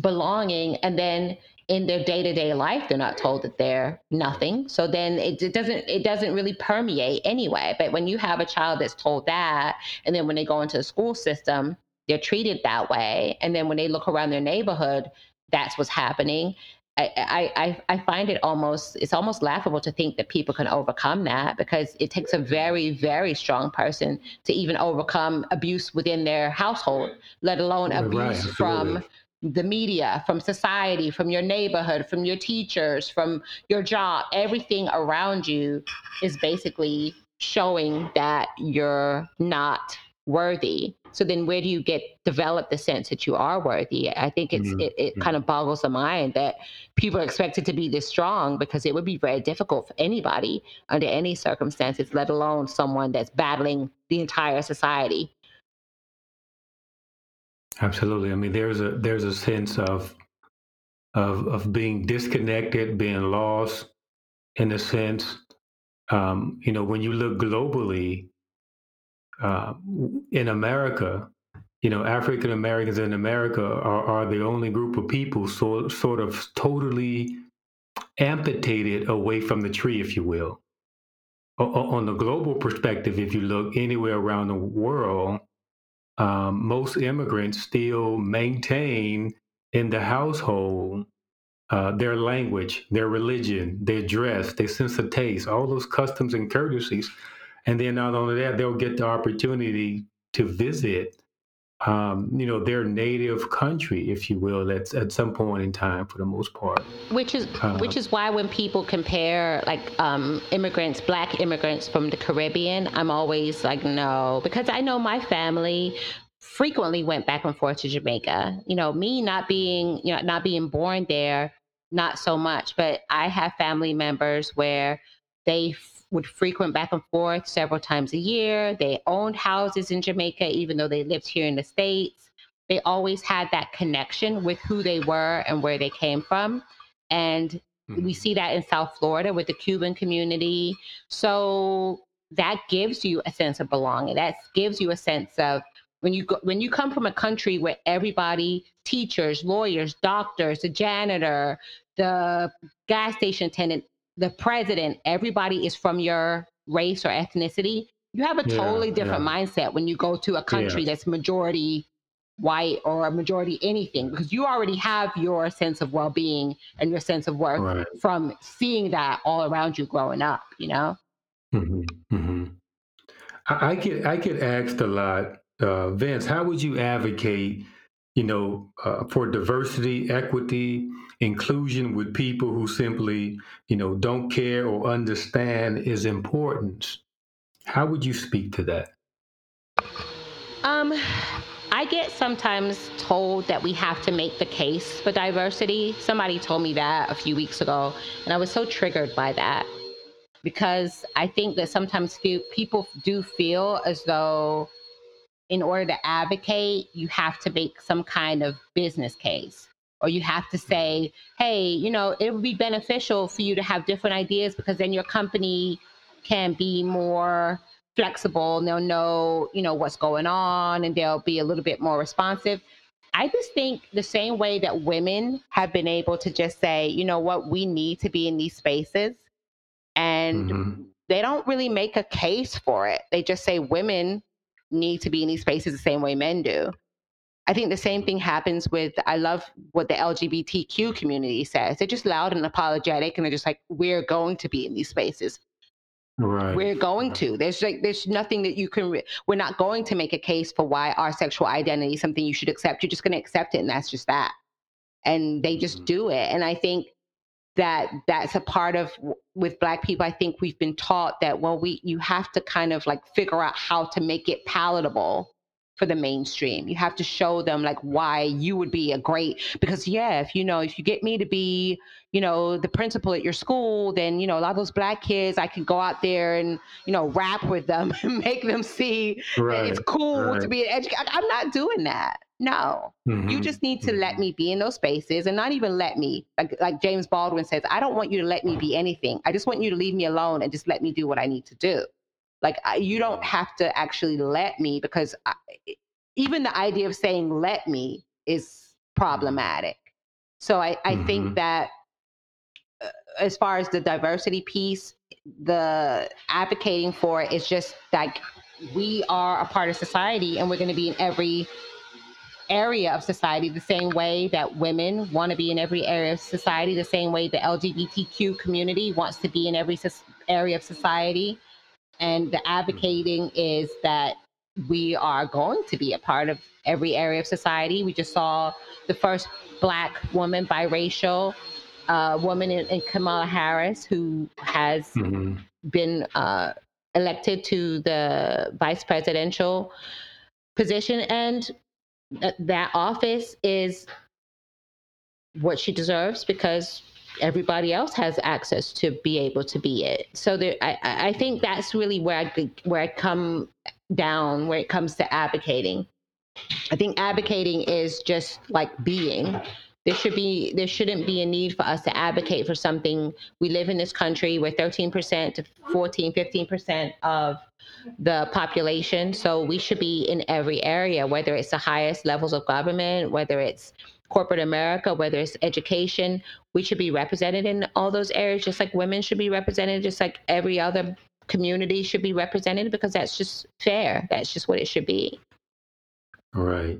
belonging. And then in their day-to-day life they're not told that they're nothing so then it, it, doesn't it doesn't really permeate anyway but when you have a child that's told that and then when they go into the school system they're treated that way and then when they look around their neighborhood that's what's happening I, I, I find it almost it's almost laughable to think that people can overcome that because it takes a very very strong person to even overcome abuse within their household let alone abuse right, from the media, from society, from your neighborhood, from your teachers, from your job, everything around you is basically showing that you're not worthy. So then where do you get develop the sense that you are worthy? I think it's mm-hmm. it, it kind of boggles the mind that people are expected to be this strong because it would be very difficult for anybody under any circumstances, let alone someone that's battling the entire society Absolutely. I mean, there's a there's a sense of of of being disconnected, being lost, in a sense. Um, you know, when you look globally, uh, in America, you know, African Americans in America are, are the only group of people so, sort of totally amputated away from the tree, if you will. O- on the global perspective, if you look anywhere around the world, um, most immigrants still maintain in the household uh, their language, their religion, their dress, their sense of taste, all those customs and courtesies. And then not only that, they'll get the opportunity to visit um, you know, their native country, if you will, at, at some point in time for the most part. Which is uh, which is why when people compare like um, immigrants, black immigrants from the Caribbean, I'm always like, no, because I know my family frequently went back and forth to Jamaica. You know, me not being, you know, not being born there, not so much, but I have family members where they would frequent back and forth several times a year. They owned houses in Jamaica, even though they lived here in the States. They always had that connection with who they were and where they came from. And mm-hmm. we see that in South Florida with the Cuban community. So that gives you a sense of belonging. That gives you a sense of when you go, when you come from a country where everybody teachers lawyers doctors the janitor the gas station attendant the president, everybody is from your race or ethnicity, you have a totally yeah, different yeah. mindset when you go to a country yeah. that's majority white or a majority anything because you already have your sense of well-being and your sense of worth right. from seeing that all around you growing up you know mm-hmm. Mm-hmm. I, I, get i get asked a lot uh, vince how would you advocate you know uh, for diversity equity inclusion with people who simply, you know, don't care or understand is important. How would you speak to that? Um, I get sometimes told that we have to make the case for diversity. Somebody told me that a few weeks ago, and I was so triggered by that because I think that sometimes people do feel as though in order to advocate, you have to make some kind of business case or you have to say, hey, you know, it would be beneficial for you to have different ideas because then your company can be more flexible and they'll know, you know, what's going on and they'll be a little bit more responsive. I just think the same way that women have been able to just say, you know what, we need to be in these spaces. And mm-hmm. they don't really make a case for it. They just say women need to be in these spaces the same way men do. I think the same thing happens with, I love what the LGBTQ community says. They're just loud and apologetic, and they're just like, we're going to be in these spaces. Right. We're going to. There's like there's nothing that you can. Re- we're not going to make a case for why our sexual identity is something you should accept. You're just going to accept it, and that's just that. And they just mm-hmm. do it. And I think that that's a part of with black people i think we've been taught that well we you have to kind of like figure out how to make it palatable for the mainstream. You have to show them like why you would be a great because yeah, if you know, if you get me to be, you know, the principal at your school, then you know, a lot of those black kids, I can go out there and, you know, rap with them and make them see right, that it's cool right. to be an educator. I'm not doing that. No. Mm-hmm, you just need to mm-hmm. let me be in those spaces and not even let me like like James Baldwin says, I don't want you to let me be anything. I just want you to leave me alone and just let me do what I need to do. Like you don't have to actually let me because I, even the idea of saying let me is problematic. So I, I mm-hmm. think that uh, as far as the diversity piece, the advocating for it is just like we are a part of society and we're going to be in every area of society the same way that women want to be in every area of society, the same way the LGBTQ community wants to be in every area of society. And the mm-hmm. advocating is that we are going to be a part of every area of society. We just saw the first black woman, biracial uh, woman in, in, Kamala Harris, who has mm-hmm. been uh, elected to the vice presidential position. And th- that office is what she deserves because everybody else has access to be able to be it. So there, I, I think that's really where I where I come down where it comes to advocating. I think advocating is just like being. There should be there shouldn't be a need for us to advocate for something. We live in this country where 13% to 14, 15% of the population. So we should be in every area, whether it's the highest levels of government, whether it's corporate America, whether it's education, we should be represented in all those areas, just like women should be represented, just like every other community should be represented, because that's just fair. That's just what it should be. Right.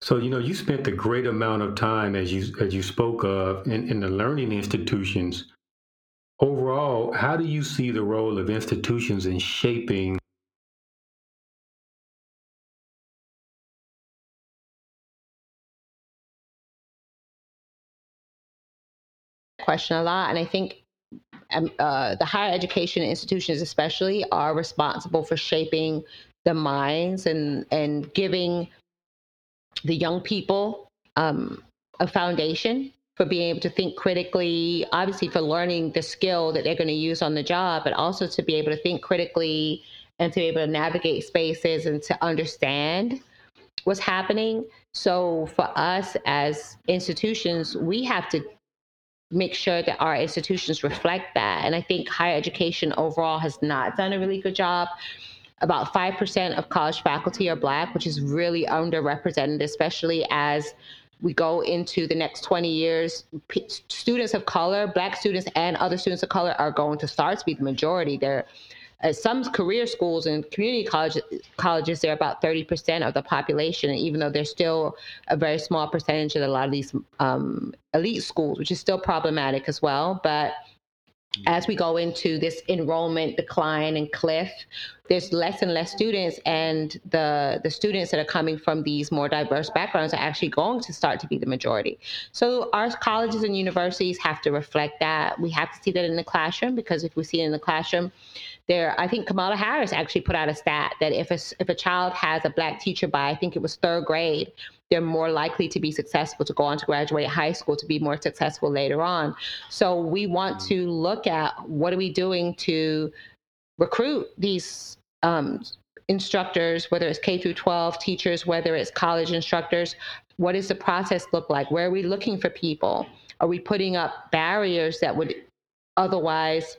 So you know, you spent a great amount of time, as you as you spoke of, in, in the learning institutions. Overall, how do you see the role of institutions in shaping question a lot. And I think um, uh, the higher education institutions, especially, are responsible for shaping the minds and, and giving the young people um, a foundation for being able to think critically, obviously, for learning the skill that they're going to use on the job, but also to be able to think critically and to be able to navigate spaces and to understand what's happening. So, for us as institutions, we have to make sure that our institutions reflect that. And I think higher education overall has not done a really good job. About 5% of college faculty are Black, which is really underrepresented, especially as we go into the next 20 years. P- students of color, Black students and other students of color, are going to start to be the majority. They're uh, some career schools and community college, colleges, they're about 30% of the population, even though they're still a very small percentage of a lot of these um, elite schools, which is still problematic as well. But as we go into this enrollment decline and cliff, there's less and less students, and the the students that are coming from these more diverse backgrounds are actually going to start to be the majority. So our colleges and universities have to reflect that. We have to see that in the classroom because if we see it in the classroom, there i think kamala harris actually put out a stat that if a, if a child has a black teacher by i think it was third grade they're more likely to be successful to go on to graduate high school to be more successful later on. So we want to look at what are we doing to recruit these um, instructors whether it's k through 12 teachers whether it's college instructors. What does the process look like? Where are we looking for people? Are we putting up barriers that would otherwise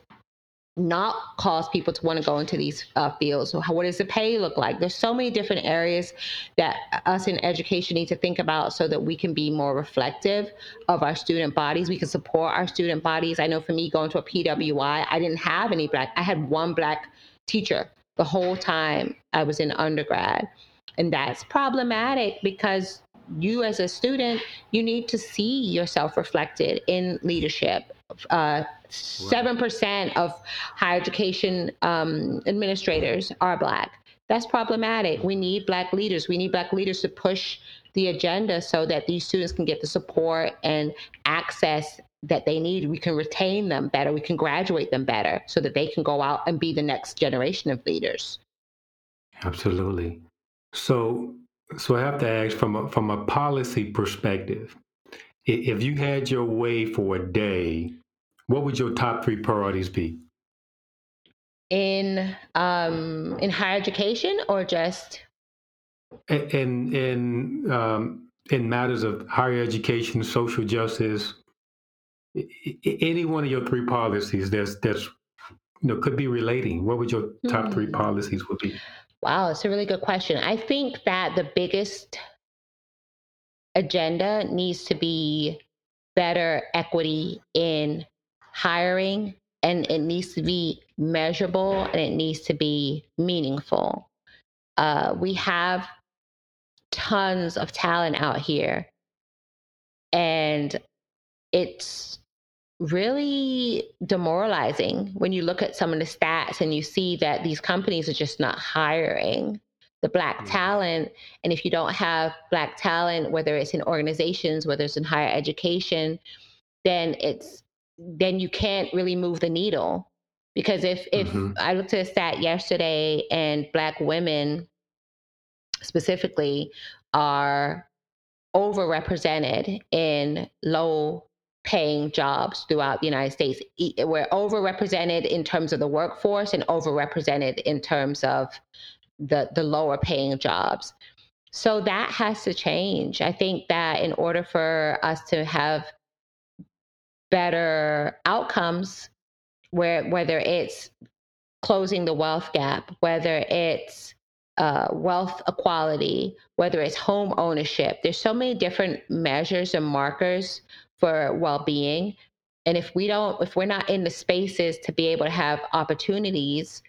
not cause people to want to go into these uh, fields. How, what does the pay look like? There's so many different areas that us in education need to think about so that we can be more reflective of our student bodies. We can support our student bodies. I know for me going to a PWI, I didn't have any black. I had one black teacher the whole time I was in undergrad. And that's problematic because you as a student, you need to see yourself reflected in leadership uh, seven percent of higher education um, administrators are black. That's problematic. We need black leaders. We need black leaders to push the agenda so that these students can get the support and access that they need. We can retain them better. We can graduate them better so that they can go out and be the next generation of leaders. Absolutely. So, so I have to ask from a, from a policy perspective, if you had your way for a day, what would your top three priorities be? In um, in higher education or just in in um, in matters of higher education, social justice, any one of your three policies that's that's you know could be relating. What would your top mm-hmm. three hmm. policies would be? Wow, it's a really good question. I think that the biggest agenda needs to be better equity in hiring and it needs to be measurable and it needs to be meaningful. Uh, we have tons of talent out here and it's really demoralizing when you look at some of the stats and you see that these companies are just not hiring the black mm-hmm. talent and if you don't have black talent whether it's in organizations whether it's in higher education then it's then you can't really move the needle because if if mm-hmm. i looked at a stat yesterday and black women specifically are overrepresented in low paying jobs throughout the United States. We're overrepresented in terms of the workforce and overrepresented in terms of the, the lower paying jobs. So that has to change. I think that in order for us to have better outcomes, where whether it's closing the wealth gap, whether it's uh, wealth equality, whether it's home ownership, there's so many different measures and markers for well-being. And if we don't if we're not in the spaces to be able to have opportunities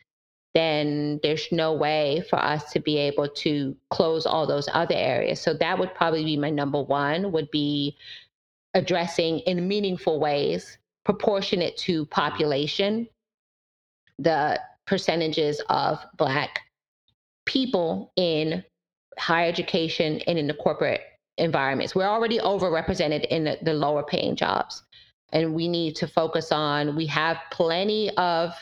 then there's no way for us to be able to close all those other areas. So that would probably be my number one would be addressing in meaningful ways proportionate to population the percentages of black people in higher education and in the corporate environments. We're already overrepresented in the, the lower paying jobs. And we need to focus on, we have plenty of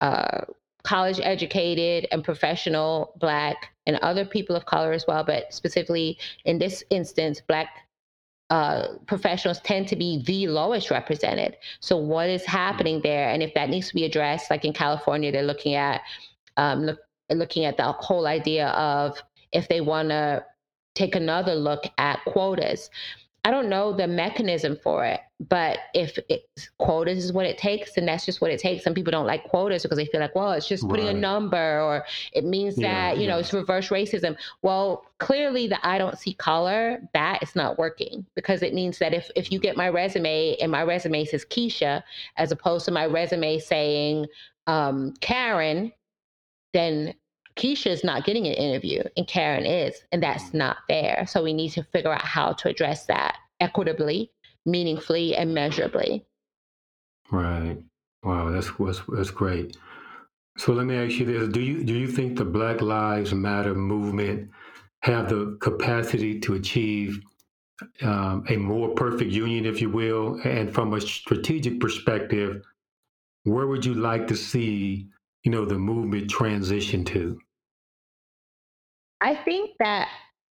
uh, college educated and professional Black and other people of color as well, but specifically in this instance, Black uh, professionals tend to be the lowest represented. So, what is happening there? And if that needs to be addressed, like in California, they're looking at um, look, looking at the whole idea of if they want to take another look at quotas. I don't know the mechanism for it, but if it's quotas is what it takes, then that's just what it takes. Some people don't like quotas because they feel like, well, it's just putting right. a number or it means yeah, that, you yeah. know, it's reverse racism. Well, clearly the I don't see color, that is not working because it means that if, if you get my resume and my resume says Keisha, as opposed to my resume saying um, Karen, then Keisha is not getting an interview and Karen is, and that's mm. not fair. So we need to figure out how to address that equitably, meaningfully, and measurably. Right. Wow, that's that's, that's great. So let me ask you this: Do you do you think the Black Lives Matter movement have the capacity to achieve um, a more perfect union, if you will? And from a strategic perspective, where would you like to see you know, the movement transition to? I think that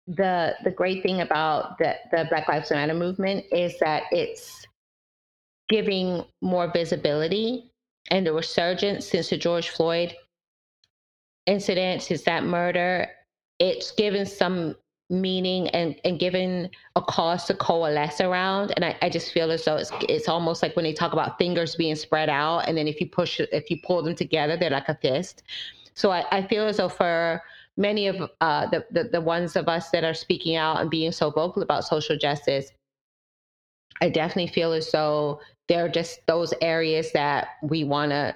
the the great thing about the, the Black Lives Matter movement is that it's giving more visibility and the resurgence since the George Floyd incident, since that murder, it's given some meaning and, and given a cause to coalesce around. And I, I just feel as though it's it's almost like when they talk about fingers being spread out, and then if you push if you pull them together, they're like a fist. So I, I feel as though for many of uh, the, the the ones of us that are speaking out and being so vocal about social justice, I definitely feel as though there are just those areas that we want to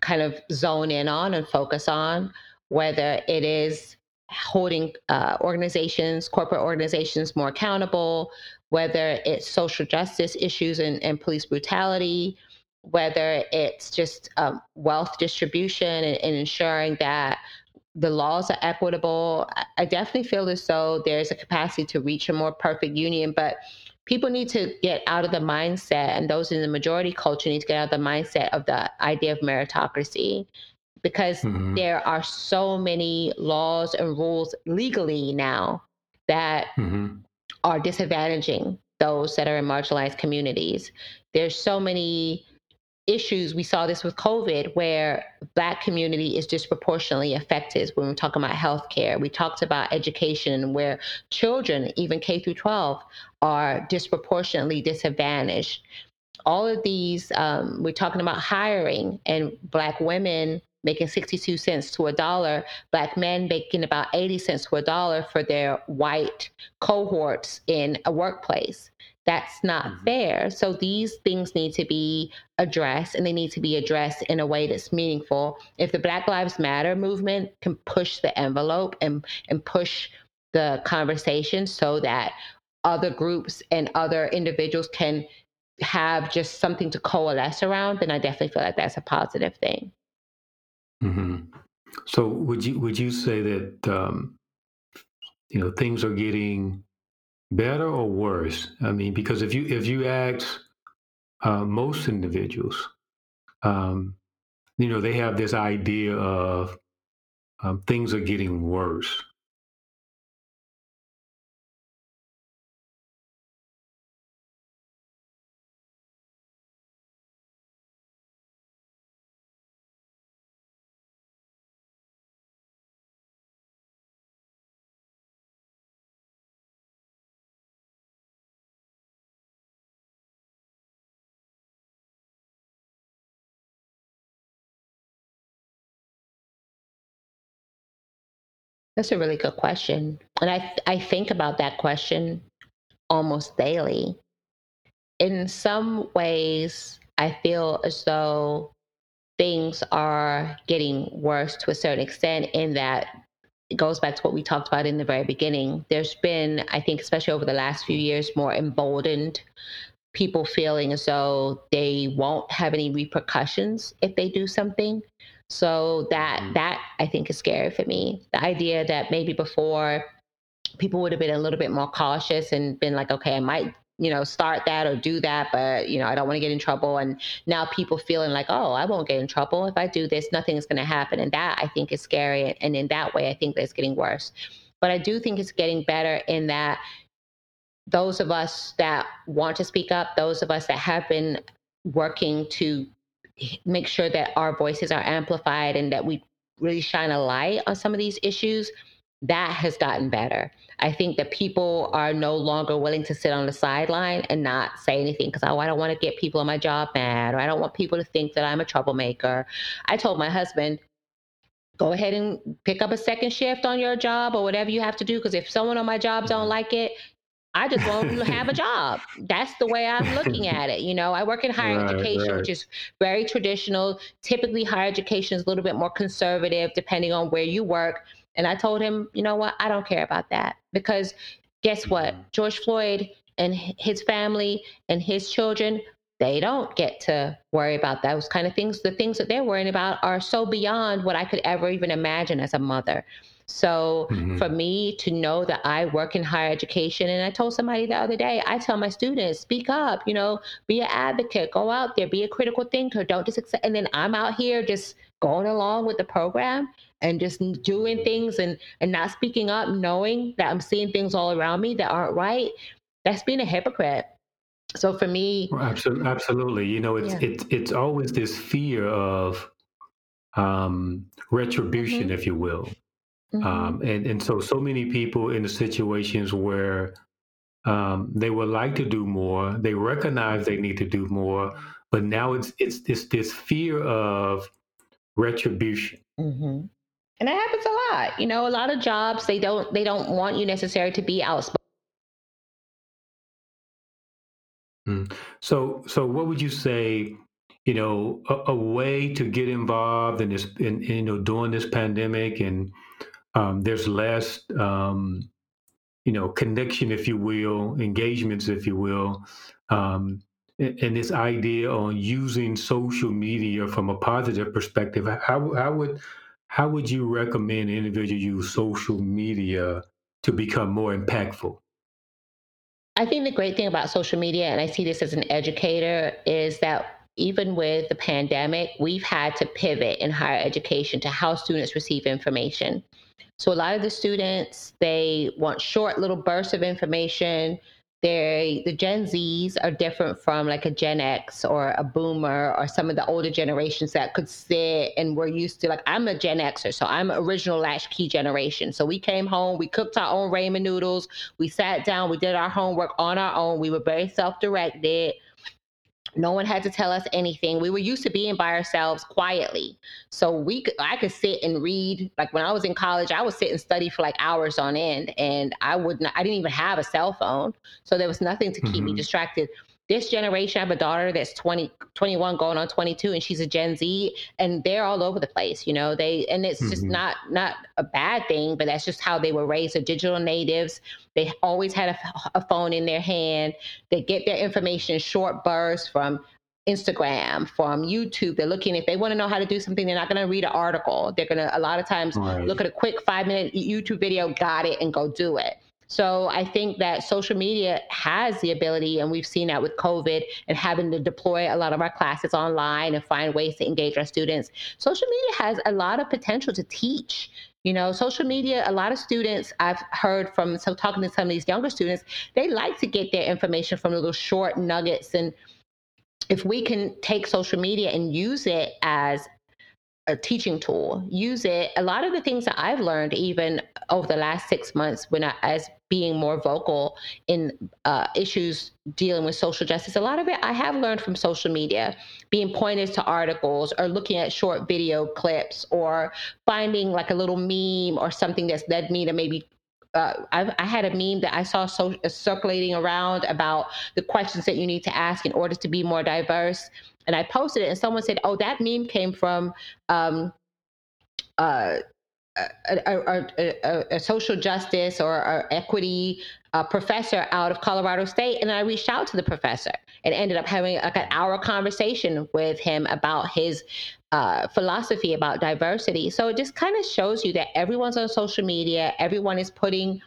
kind of zone in on and focus on, whether it is holding uh, organizations, corporate organizations more accountable, whether it's social justice issues and, and police brutality, whether it's just um, wealth distribution and, and, ensuring that the laws are equitable. I definitely feel as though there's a capacity to reach a more perfect union, but people need to get out of the mindset, and those in the majority culture need to get out of the mindset of the idea of meritocracy because mm-hmm. there are so many laws and rules legally now that mm-hmm. are disadvantaging those that are in marginalized communities. There's so many issues we saw this with covid where black community is disproportionately affected when we're talking about healthcare we talked about education where children even k through 12 are disproportionately disadvantaged all of these um, we're talking about hiring and black women making 62 cents to a dollar, black men making about 80 cents to a dollar for their white cohorts in a workplace. That's not mm-hmm. fair. So these things need to be addressed and they need to be addressed in a way that's meaningful. If the Black Lives Matter movement can push the envelope and, and push the conversation so that other groups and other individuals can have just something to coalesce around, then I definitely feel like that's a positive thing. Mm-hmm. So would you would you say that um, you know things are getting better or worse? I mean, because if you if you ask uh, most individuals, um, you know, they have this idea of um, things are getting worse. That's a really good question. And I, I think about that question almost daily. In some ways, I feel as though things are getting worse to a certain extent, in that it goes back to what we talked about in the very beginning. There's been, I think, especially over the last few years, more emboldened people feeling as though they won't have any repercussions if they do something. So that mm-hmm. that I think is scary for me. The idea that maybe before people would have been a little bit more cautious and been like, okay, I might you know start that or do that but you know i don't want to get in trouble and now people feeling like oh i won't get in trouble if i do this nothing is going to happen and that i think is scary and in that way i think that it's getting worse but i do think it's getting better in that those of us that want to speak up those of us that have been working to make sure that our voices are amplified and that we really shine a light on some of these issues, that has gotten better. I think that people are no longer willing to sit on the sideline and not say anything because oh, I don't want to get people on my job mad or I don't want people to think that I'm a troublemaker. I told my husband, go ahead and pick up a second shift on your job or whatever you have to do because if someone on my job don't mm-hmm. like it, I just want to have a job. That's the way I'm looking at it. You know, I work in higher right, education, right. which is very traditional. Typically, higher education is a little bit more conservative, depending on where you work. And I told him, you know what? I don't care about that because guess what? Mm-hmm. George Floyd and his family and his children, they don't get to worry about those kind of things. The things that they're worrying about are so beyond what I could ever even imagine as a mother. So mm-hmm. for me to know that I work in higher education, and I told somebody the other day, I tell my students, speak up, you know, be an advocate, go out there, be a critical thinker, don't just accept. And then I'm out here just going along with the program and just doing things and and not speaking up, knowing that I'm seeing things all around me that aren't right. That's being a hypocrite. So for me, well, absolutely, absolutely, you know, it's yeah. it's it's always this fear of um, retribution, mm-hmm. if you will. Mm-hmm. Um, and and so so many people in the situations where um, they would like to do more, they recognize they need to do more, but now it's it's this this fear of retribution. Mm-hmm. And that happens a lot. You know, a lot of jobs they don't they don't want you necessarily to be outspoken. Mm. So so what would you say? You know, a, a way to get involved in this, in, in you know, during this pandemic and um, there's less, um, you know, connection, if you will, engagements, if you will, um, and, and this idea on using social media from a positive perspective. How, how would how would you recommend an individual use social media to become more impactful? I think the great thing about social media, and I see this as an educator, is that even with the pandemic, we've had to pivot in higher education to how students receive information. So a lot of the students, they want short little bursts of information they the Gen Zs are different from like a Gen X or a Boomer or some of the older generations that could sit and we're used to like I'm a Gen Xer, so I'm original latchkey generation. So we came home, we cooked our own ramen noodles, we sat down, we did our homework on our own. We were very self-directed. No one had to tell us anything. We were used to being by ourselves quietly. So we could, I could sit and read. Like when I was in college, I would sit and study for like hours on end and I would not, I didn't even have a cell phone. So there was nothing to keep mm-hmm. me distracted this generation, I have a daughter that's 20, 21 going on 22 and she's a Gen Z and they're all over the place, you know, they, and it's mm-hmm. just not, not a bad thing, but that's just how they were raised. They're digital natives. They always had a, a phone in their hand. They get their information in short bursts from Instagram, from YouTube. They're looking, if they want to know how to do something, they're not going to read an article. They're going to, a lot of times, right. look at a quick five minute YouTube video, got it, and go do it. So I think that social media has the ability, and we've seen that with COVID and having to deploy a lot of our classes online and find ways to engage our students. Social media has a lot of potential to teach. You know, social media, a lot of students I've heard from, so talking to some of these younger students, they like to get their information from little short nuggets. And if we can take social media and use it as a teaching tool use it a lot of the things that i've learned even over the last six months when i as being more vocal in uh, issues dealing with social justice a lot of it i have learned from social media being pointed to articles or looking at short video clips or finding like a little meme or something that's led me to maybe uh, i had a meme that I saw so, uh, circulating around about the questions that you need to ask in order to be more diverse and I posted it, and someone said, "Oh, that meme came from um, uh, a, a, a, social justice or, equity uh, professor out of Colorado State." And I reached out to the professor and ended up having like an hour conversation with him about his uh, philosophy about diversity. So it just kind of shows you that everyone's on social media, everyone is putting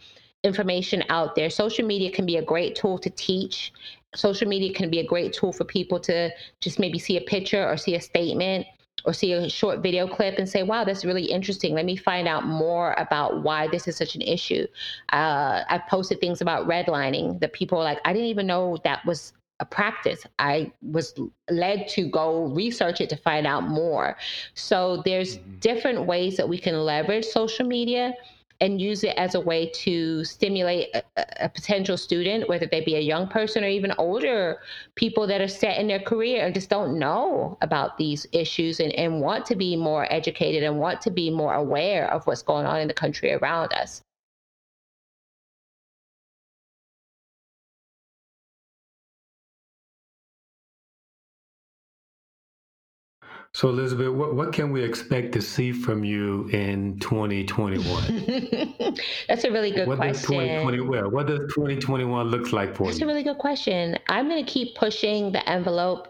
information out there. Social media can be a great tool to teach social media can be a great tool for people to just maybe see a picture or see a statement or see a short video clip and say, wow, that's really interesting. Let me find out more about why this is such an issue. Uh, I've posted things about redlining that people are like, I didn't even know that was a practice. I was led to go research it to find out more. So there's mm-hmm. different ways that we can leverage social media and use it as a way to stimulate a, a, potential student, whether they be a young person or even older people that are set in their career and just don't know about these issues and, and want to be more educated and want to be more aware of what's going on in the country around us. So, Elizabeth, what, what can we expect to see from you in 2021? That's a really good what question. Does 2020, well, what does 2021 look like for That's you? That's a really good question. I'm going to keep pushing the envelope,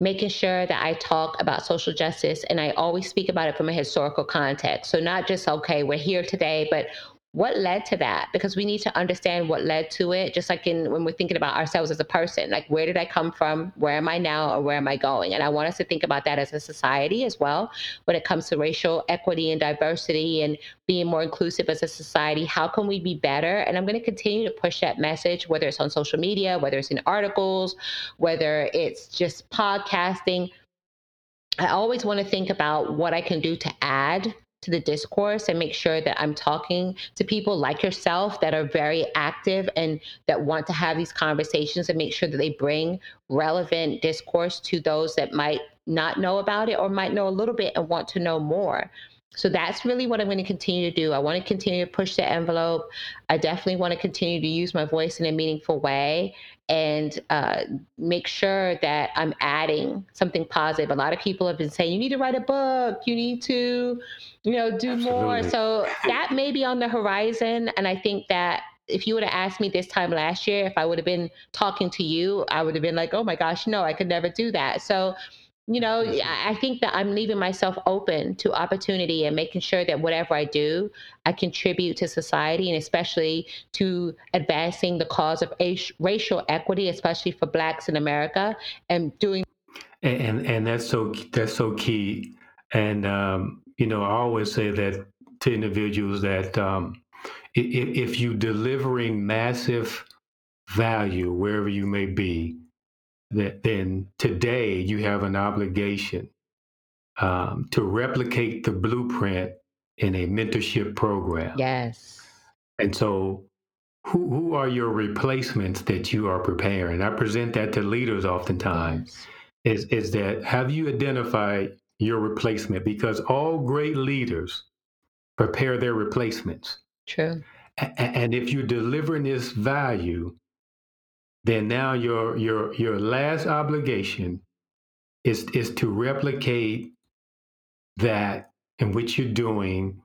making sure that I talk about social justice and I always speak about it from a historical context. So, not just, okay, we're here today, but what led to that? Because we need to understand what led to it just like in when we're thinking about ourselves as a person like where did i come from? Where am i now? Or where am i going? And i want us to think about that as a society as well when it comes to racial equity and diversity and being more inclusive as a society how can we be better? And i'm going to continue to push that message whether it's on social media whether it's in articles whether it's just podcasting. I always want to think about what I can do to add to the discourse and make sure that I'm talking to people like yourself that are very active and that want to have these conversations and make sure that they bring relevant discourse to those that might not know about it or might know a little bit and want to know more. So that's really what I'm going to continue to do. I want to continue to push the envelope. I definitely want to continue to use my voice in a meaningful way and uh, make sure that I'm adding something positive. A lot of people have been saying, you need to write a book, you need to, you know, do Absolutely. more. So that may be on the horizon. And I think that if you would have asked me this time last year, if I would have been talking to you, I would have been like, oh my gosh, no, I could never do that. So you know, I think that I'm leaving myself open to opportunity and making sure that whatever I do, I contribute to society and especially to advancing the cause of racial equity, especially for Blacks in America, and doing. And and, and that's so that's so key. And um, you know, I always say that to individuals that um, if, if you delivering massive value wherever you may be, that then today you have an obligation um, to replicate the blueprint in a mentorship program. Yes. And so, who, who are your replacements that you are preparing? I present that to leaders oftentimes. Yes. Is, is that have you identified your replacement? Because all great leaders prepare their replacements. True. A- and if you're delivering this value, then now your your your last obligation is is to replicate that in which you're doing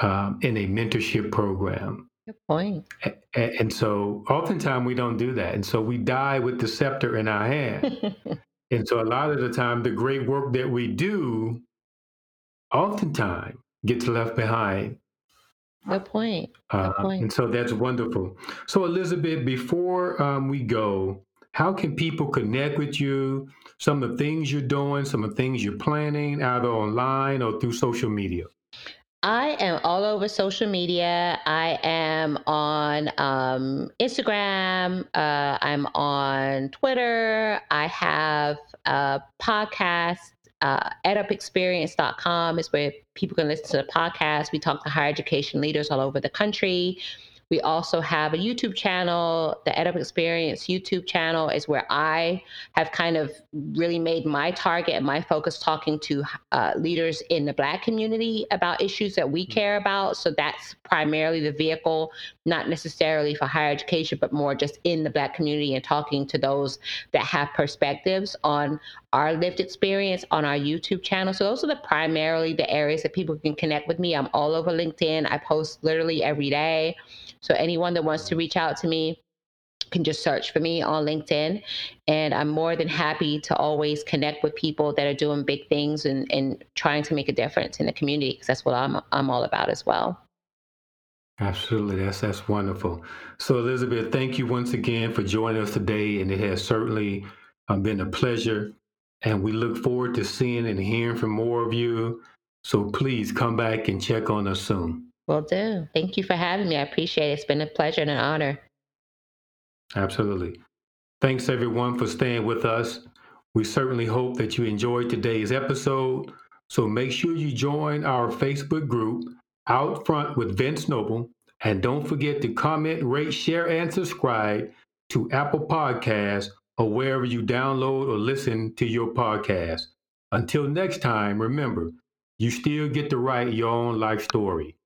um, in a mentorship program. Good point. And, and so oftentimes we don't do that. And so we die with the scepter in our hand. and so a lot of the time, the great work that we do oftentimes gets left behind Good point. Good uh, point. And so that's wonderful. So, Elizabeth, before um, we go, how can people connect with you? Some of the things you're doing, some of the things you're planning, either online or through social media. I am all over social media. I am on um, Instagram. Uh, I'm on Twitter. I have a podcast uh, edupexperience.com is where people can listen to the podcast. We talk to higher education leaders all over the country. We also have a YouTube channel. The EdUp Experience YouTube channel is where I have kind of really made my target and my focus talking to uh, leaders in the Black community about issues that we care about. So that's primarily the vehicle, not necessarily for higher education, but more just in the Black community and talking to those that have perspectives on our lived experience on our YouTube channel. So those are the primarily the areas that people can connect with me. I'm all over LinkedIn. I post literally every day. So anyone that wants to reach out to me can just search for me on LinkedIn. And I'm more than happy to always connect with people that are doing big things and, and trying to make a difference in the community because that's what I'm, I'm all about as well. Absolutely. That's that's wonderful. So Elizabeth, thank you once again for joining us today. And it has certainly um, been a pleasure. And we look forward to seeing and hearing from more of you. So please come back and check on us soon. Will do. Thank you for having me. I appreciate it. It's been a pleasure and an honor. Absolutely. Thanks, everyone, for staying with us. We certainly hope that you enjoyed today's episode. So make sure you join our Facebook group, Out Front with Vince Noble. And don't forget to comment, rate, share, and subscribe to Apple Podcasts or wherever you download or listen to your podcast. Until next time, remember, you still get to write your own life story.